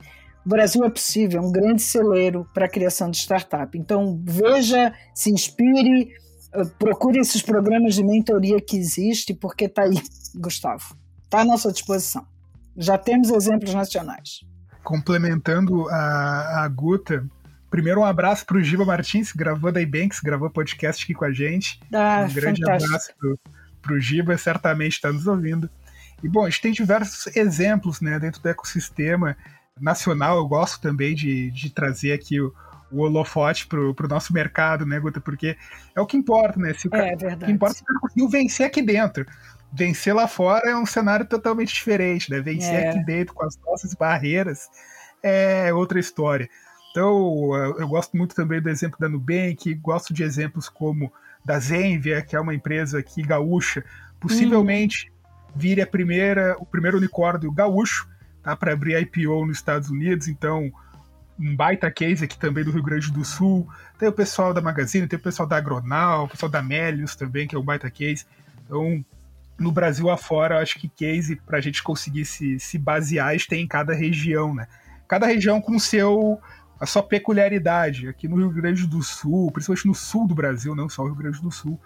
o Brasil é possível, é um grande celeiro para a criação de startup. Então, veja, se inspire, procure esses programas de mentoria que existem, porque está aí, Gustavo. Está à nossa disposição. Já temos exemplos nacionais. Complementando a, a Guta, primeiro um abraço para o Giba Martins, que gravou da Ibanks, gravou podcast aqui com a gente. Ah, um grande fantástico. abraço para o Giba, certamente está nos ouvindo. E bom, a gente tem diversos exemplos né, dentro do ecossistema nacional. Eu gosto também de, de trazer aqui o, o holofote para o nosso mercado, né, Guta? Porque é o que importa, né? Se o, É o verdade. que importa é se o cara conseguiu vencer aqui dentro. Vencer lá fora é um cenário totalmente diferente, né? Vencer É. aqui dentro com as nossas barreiras é outra história. Então, eu gosto muito também do exemplo da Nubank, gosto de exemplos como da Zenvia, que é uma empresa aqui gaúcha, possivelmente vire a primeira, o primeiro unicórnio gaúcho, tá, para abrir IPO nos Estados Unidos, então um baita case aqui também do Rio Grande do Sul. Tem o pessoal da Magazine, tem o pessoal da Agronal, o pessoal da Melius também, que é um baita case. Então, no Brasil afora, eu acho que case para a gente conseguir se, se basear, a gente tem em cada região, né? Cada região com seu a sua peculiaridade. Aqui no Rio Grande do Sul, principalmente no sul do Brasil, não só o Rio Grande do Sul,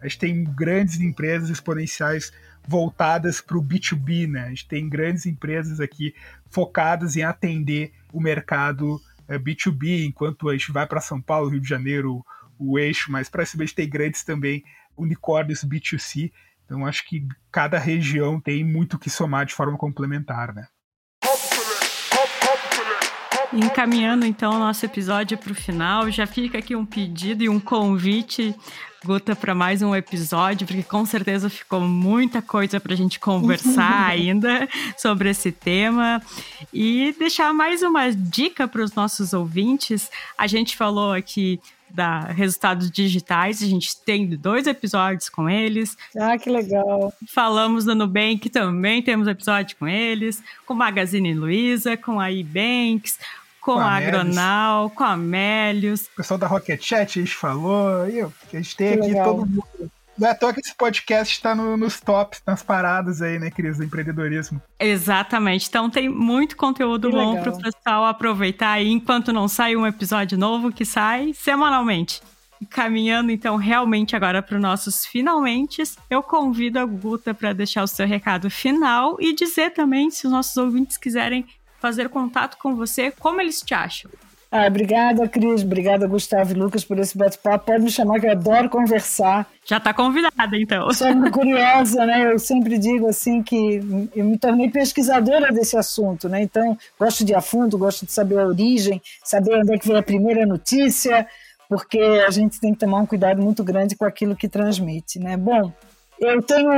a gente tem grandes empresas exponenciais voltadas para o B2B, né? A gente tem grandes empresas aqui focadas em atender o mercado eh, B2B, enquanto a gente vai para São Paulo, Rio de Janeiro, o eixo mais para cima, a gente tem grandes também unicórnios B2C. Então acho que cada região tem muito que somar de forma complementar, né? Encaminhando então o nosso episódio para o final, já fica aqui um pedido e um convite, Guta, para mais um episódio, porque com certeza ficou muita coisa para a gente conversar ainda sobre esse tema. E deixar mais uma dica para os nossos ouvintes. A gente falou aqui da resultados digitais, a gente tem dois episódios com eles. Ah, que legal. Falamos do Nubank, também temos episódio com eles, com Magazine Luiza, com a eBanks, com, Com a. Agronal, com a Melius. O pessoal da Rocket Chat, a gente falou, e a gente tem Que aqui legal. todo mundo. Não é à toa que esse podcast está no- nos tops, nas paradas aí, né, Cris, do empreendedorismo. Exatamente. Então tem muito conteúdo Que bom para o pessoal aproveitar aí enquanto não sai um episódio novo que sai semanalmente. Caminhando então realmente agora para os nossos finalmente, eu convido a Guta para deixar o seu recado final e dizer também se os nossos ouvintes quiserem fazer contato com você, como eles te acham. Ah, obrigada, Cris. Obrigada, Gustavo e Lucas, por esse bate-papo. Pode me chamar, que eu adoro conversar. Já está convidada então. Sou muito curiosa, né? Eu sempre digo assim que eu me tornei pesquisadora desse assunto, né? Então, gosto de ir a fundo, gosto de saber a origem, saber onde é que veio a primeira notícia, porque a gente tem que tomar um cuidado muito grande com aquilo que transmite, né? Bom, eu tenho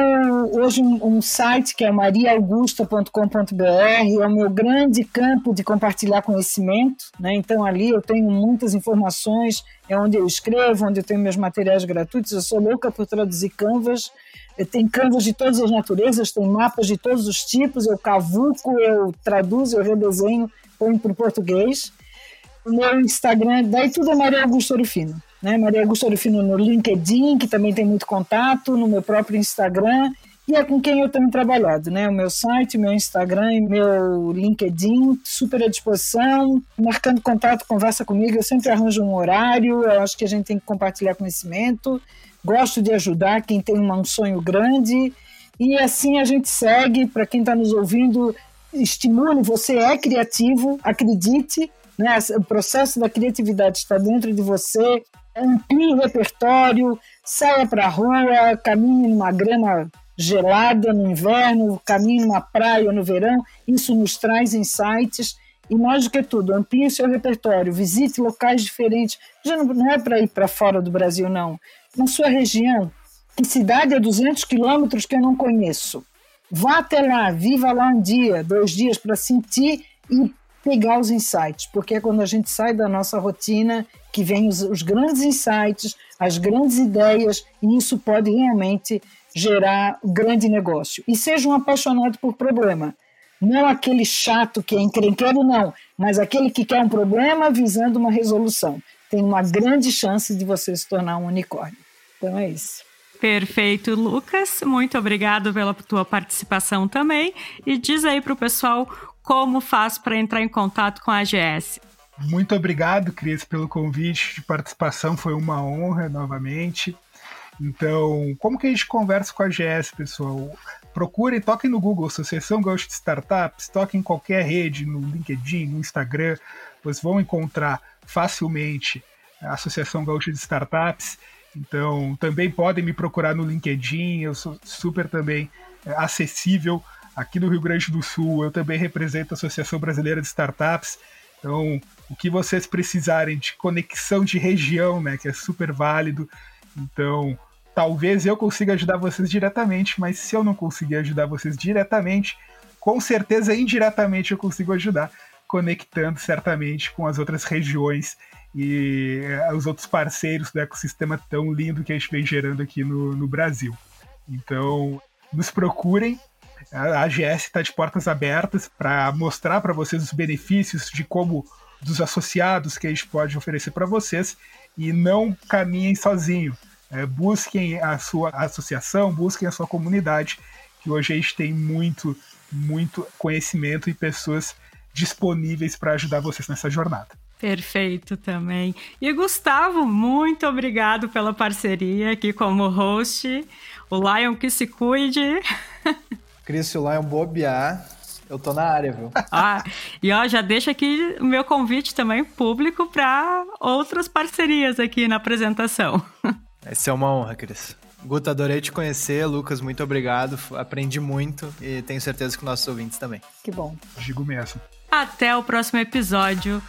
hoje um, um site que é mariaaugusta.com.br, é o meu grande campo de compartilhar conhecimento, né? Então ali eu tenho muitas informações, é onde eu escrevo, onde eu tenho meus materiais gratuitos. Eu sou louca por traduzir canvas. Tenho canvas de todas as naturezas, tem mapas de todos os tipos, eu cavuco, eu traduzo, eu redesenho, ponho para o português. O meu Instagram, daí tudo é Maria Augusta Orofino. Né? Maria Augusta Orofino no LinkedIn, que também tem muito contato, no meu próprio Instagram, e é com quem eu tenho trabalhado, né? O meu site, meu Instagram e meu LinkedIn, super à disposição, marcando contato, conversa comigo, eu sempre arranjo um horário, eu acho que a gente tem que compartilhar conhecimento, gosto de ajudar quem tem um sonho grande, e assim a gente segue, para quem está nos ouvindo, estimule, você é criativo, acredite, né? o processo da criatividade está dentro de você, amplie o repertório, saia para a rua, caminhe numa grama gelada no inverno, caminhe numa praia no verão, isso nos traz insights. E mais do que tudo, amplie o seu repertório, visite locais diferentes, já não, não é para ir para fora do Brasil não, na sua região, que cidade a 200 quilômetros que eu não conheço, vá até lá, viva lá um dia, dois dias para sentir e pegar os insights, porque é quando a gente sai da nossa rotina que vem os, os grandes insights, as grandes ideias, e isso pode realmente gerar grande negócio. E seja um apaixonado por problema. Não aquele chato que é encrenqueiro, não, mas aquele que quer um problema visando uma resolução. Tem uma grande chance de você se tornar um unicórnio. Então é isso. Perfeito, Lucas. Muito obrigado pela tua participação também. E diz aí para o pessoal como faz para entrar em contato com a AGS? Muito obrigado, Cris, pelo convite de participação. Foi uma honra novamente. Então, como que a gente conversa com a AGS, pessoal? Procurem, toquem no Google, Associação Gaúcha de Startups, toquem em qualquer rede, no LinkedIn, no Instagram, vocês vão encontrar facilmente a Associação Gaúcha de Startups. Então, também podem me procurar no LinkedIn, eu sou super também é, acessível aqui no Rio Grande do Sul. Eu também represento a Associação Brasileira de Startups. Então, o que vocês precisarem de conexão de região, né, que é super válido. Então, talvez eu consiga ajudar vocês diretamente, mas se eu não conseguir ajudar vocês diretamente, com certeza indiretamente eu consigo ajudar, conectando certamente com as outras regiões e eh, os outros parceiros do ecossistema tão lindo que a gente vem gerando aqui no, no Brasil. Então, nos procurem. A AGS está de portas abertas para mostrar para vocês os benefícios de como dos associados que a gente pode oferecer para vocês e não caminhem sozinho. É, busquem a sua associação, busquem a sua comunidade, que hoje a gente tem muito, muito conhecimento e pessoas disponíveis para ajudar vocês nessa jornada. Perfeito também. E Gustavo, muito obrigado pela parceria aqui como host. O Lion que se cuide. Cris, se o Lion bobear, eu tô na área, viu? Ah, e ó, já deixa aqui o meu convite também público para outras parcerias aqui na apresentação. Essa é uma honra, Cris. Guta, adorei te conhecer. Lucas, muito obrigado. Aprendi muito e tenho certeza que nossos ouvintes também. Que bom. Digo mesmo. Até o próximo episódio.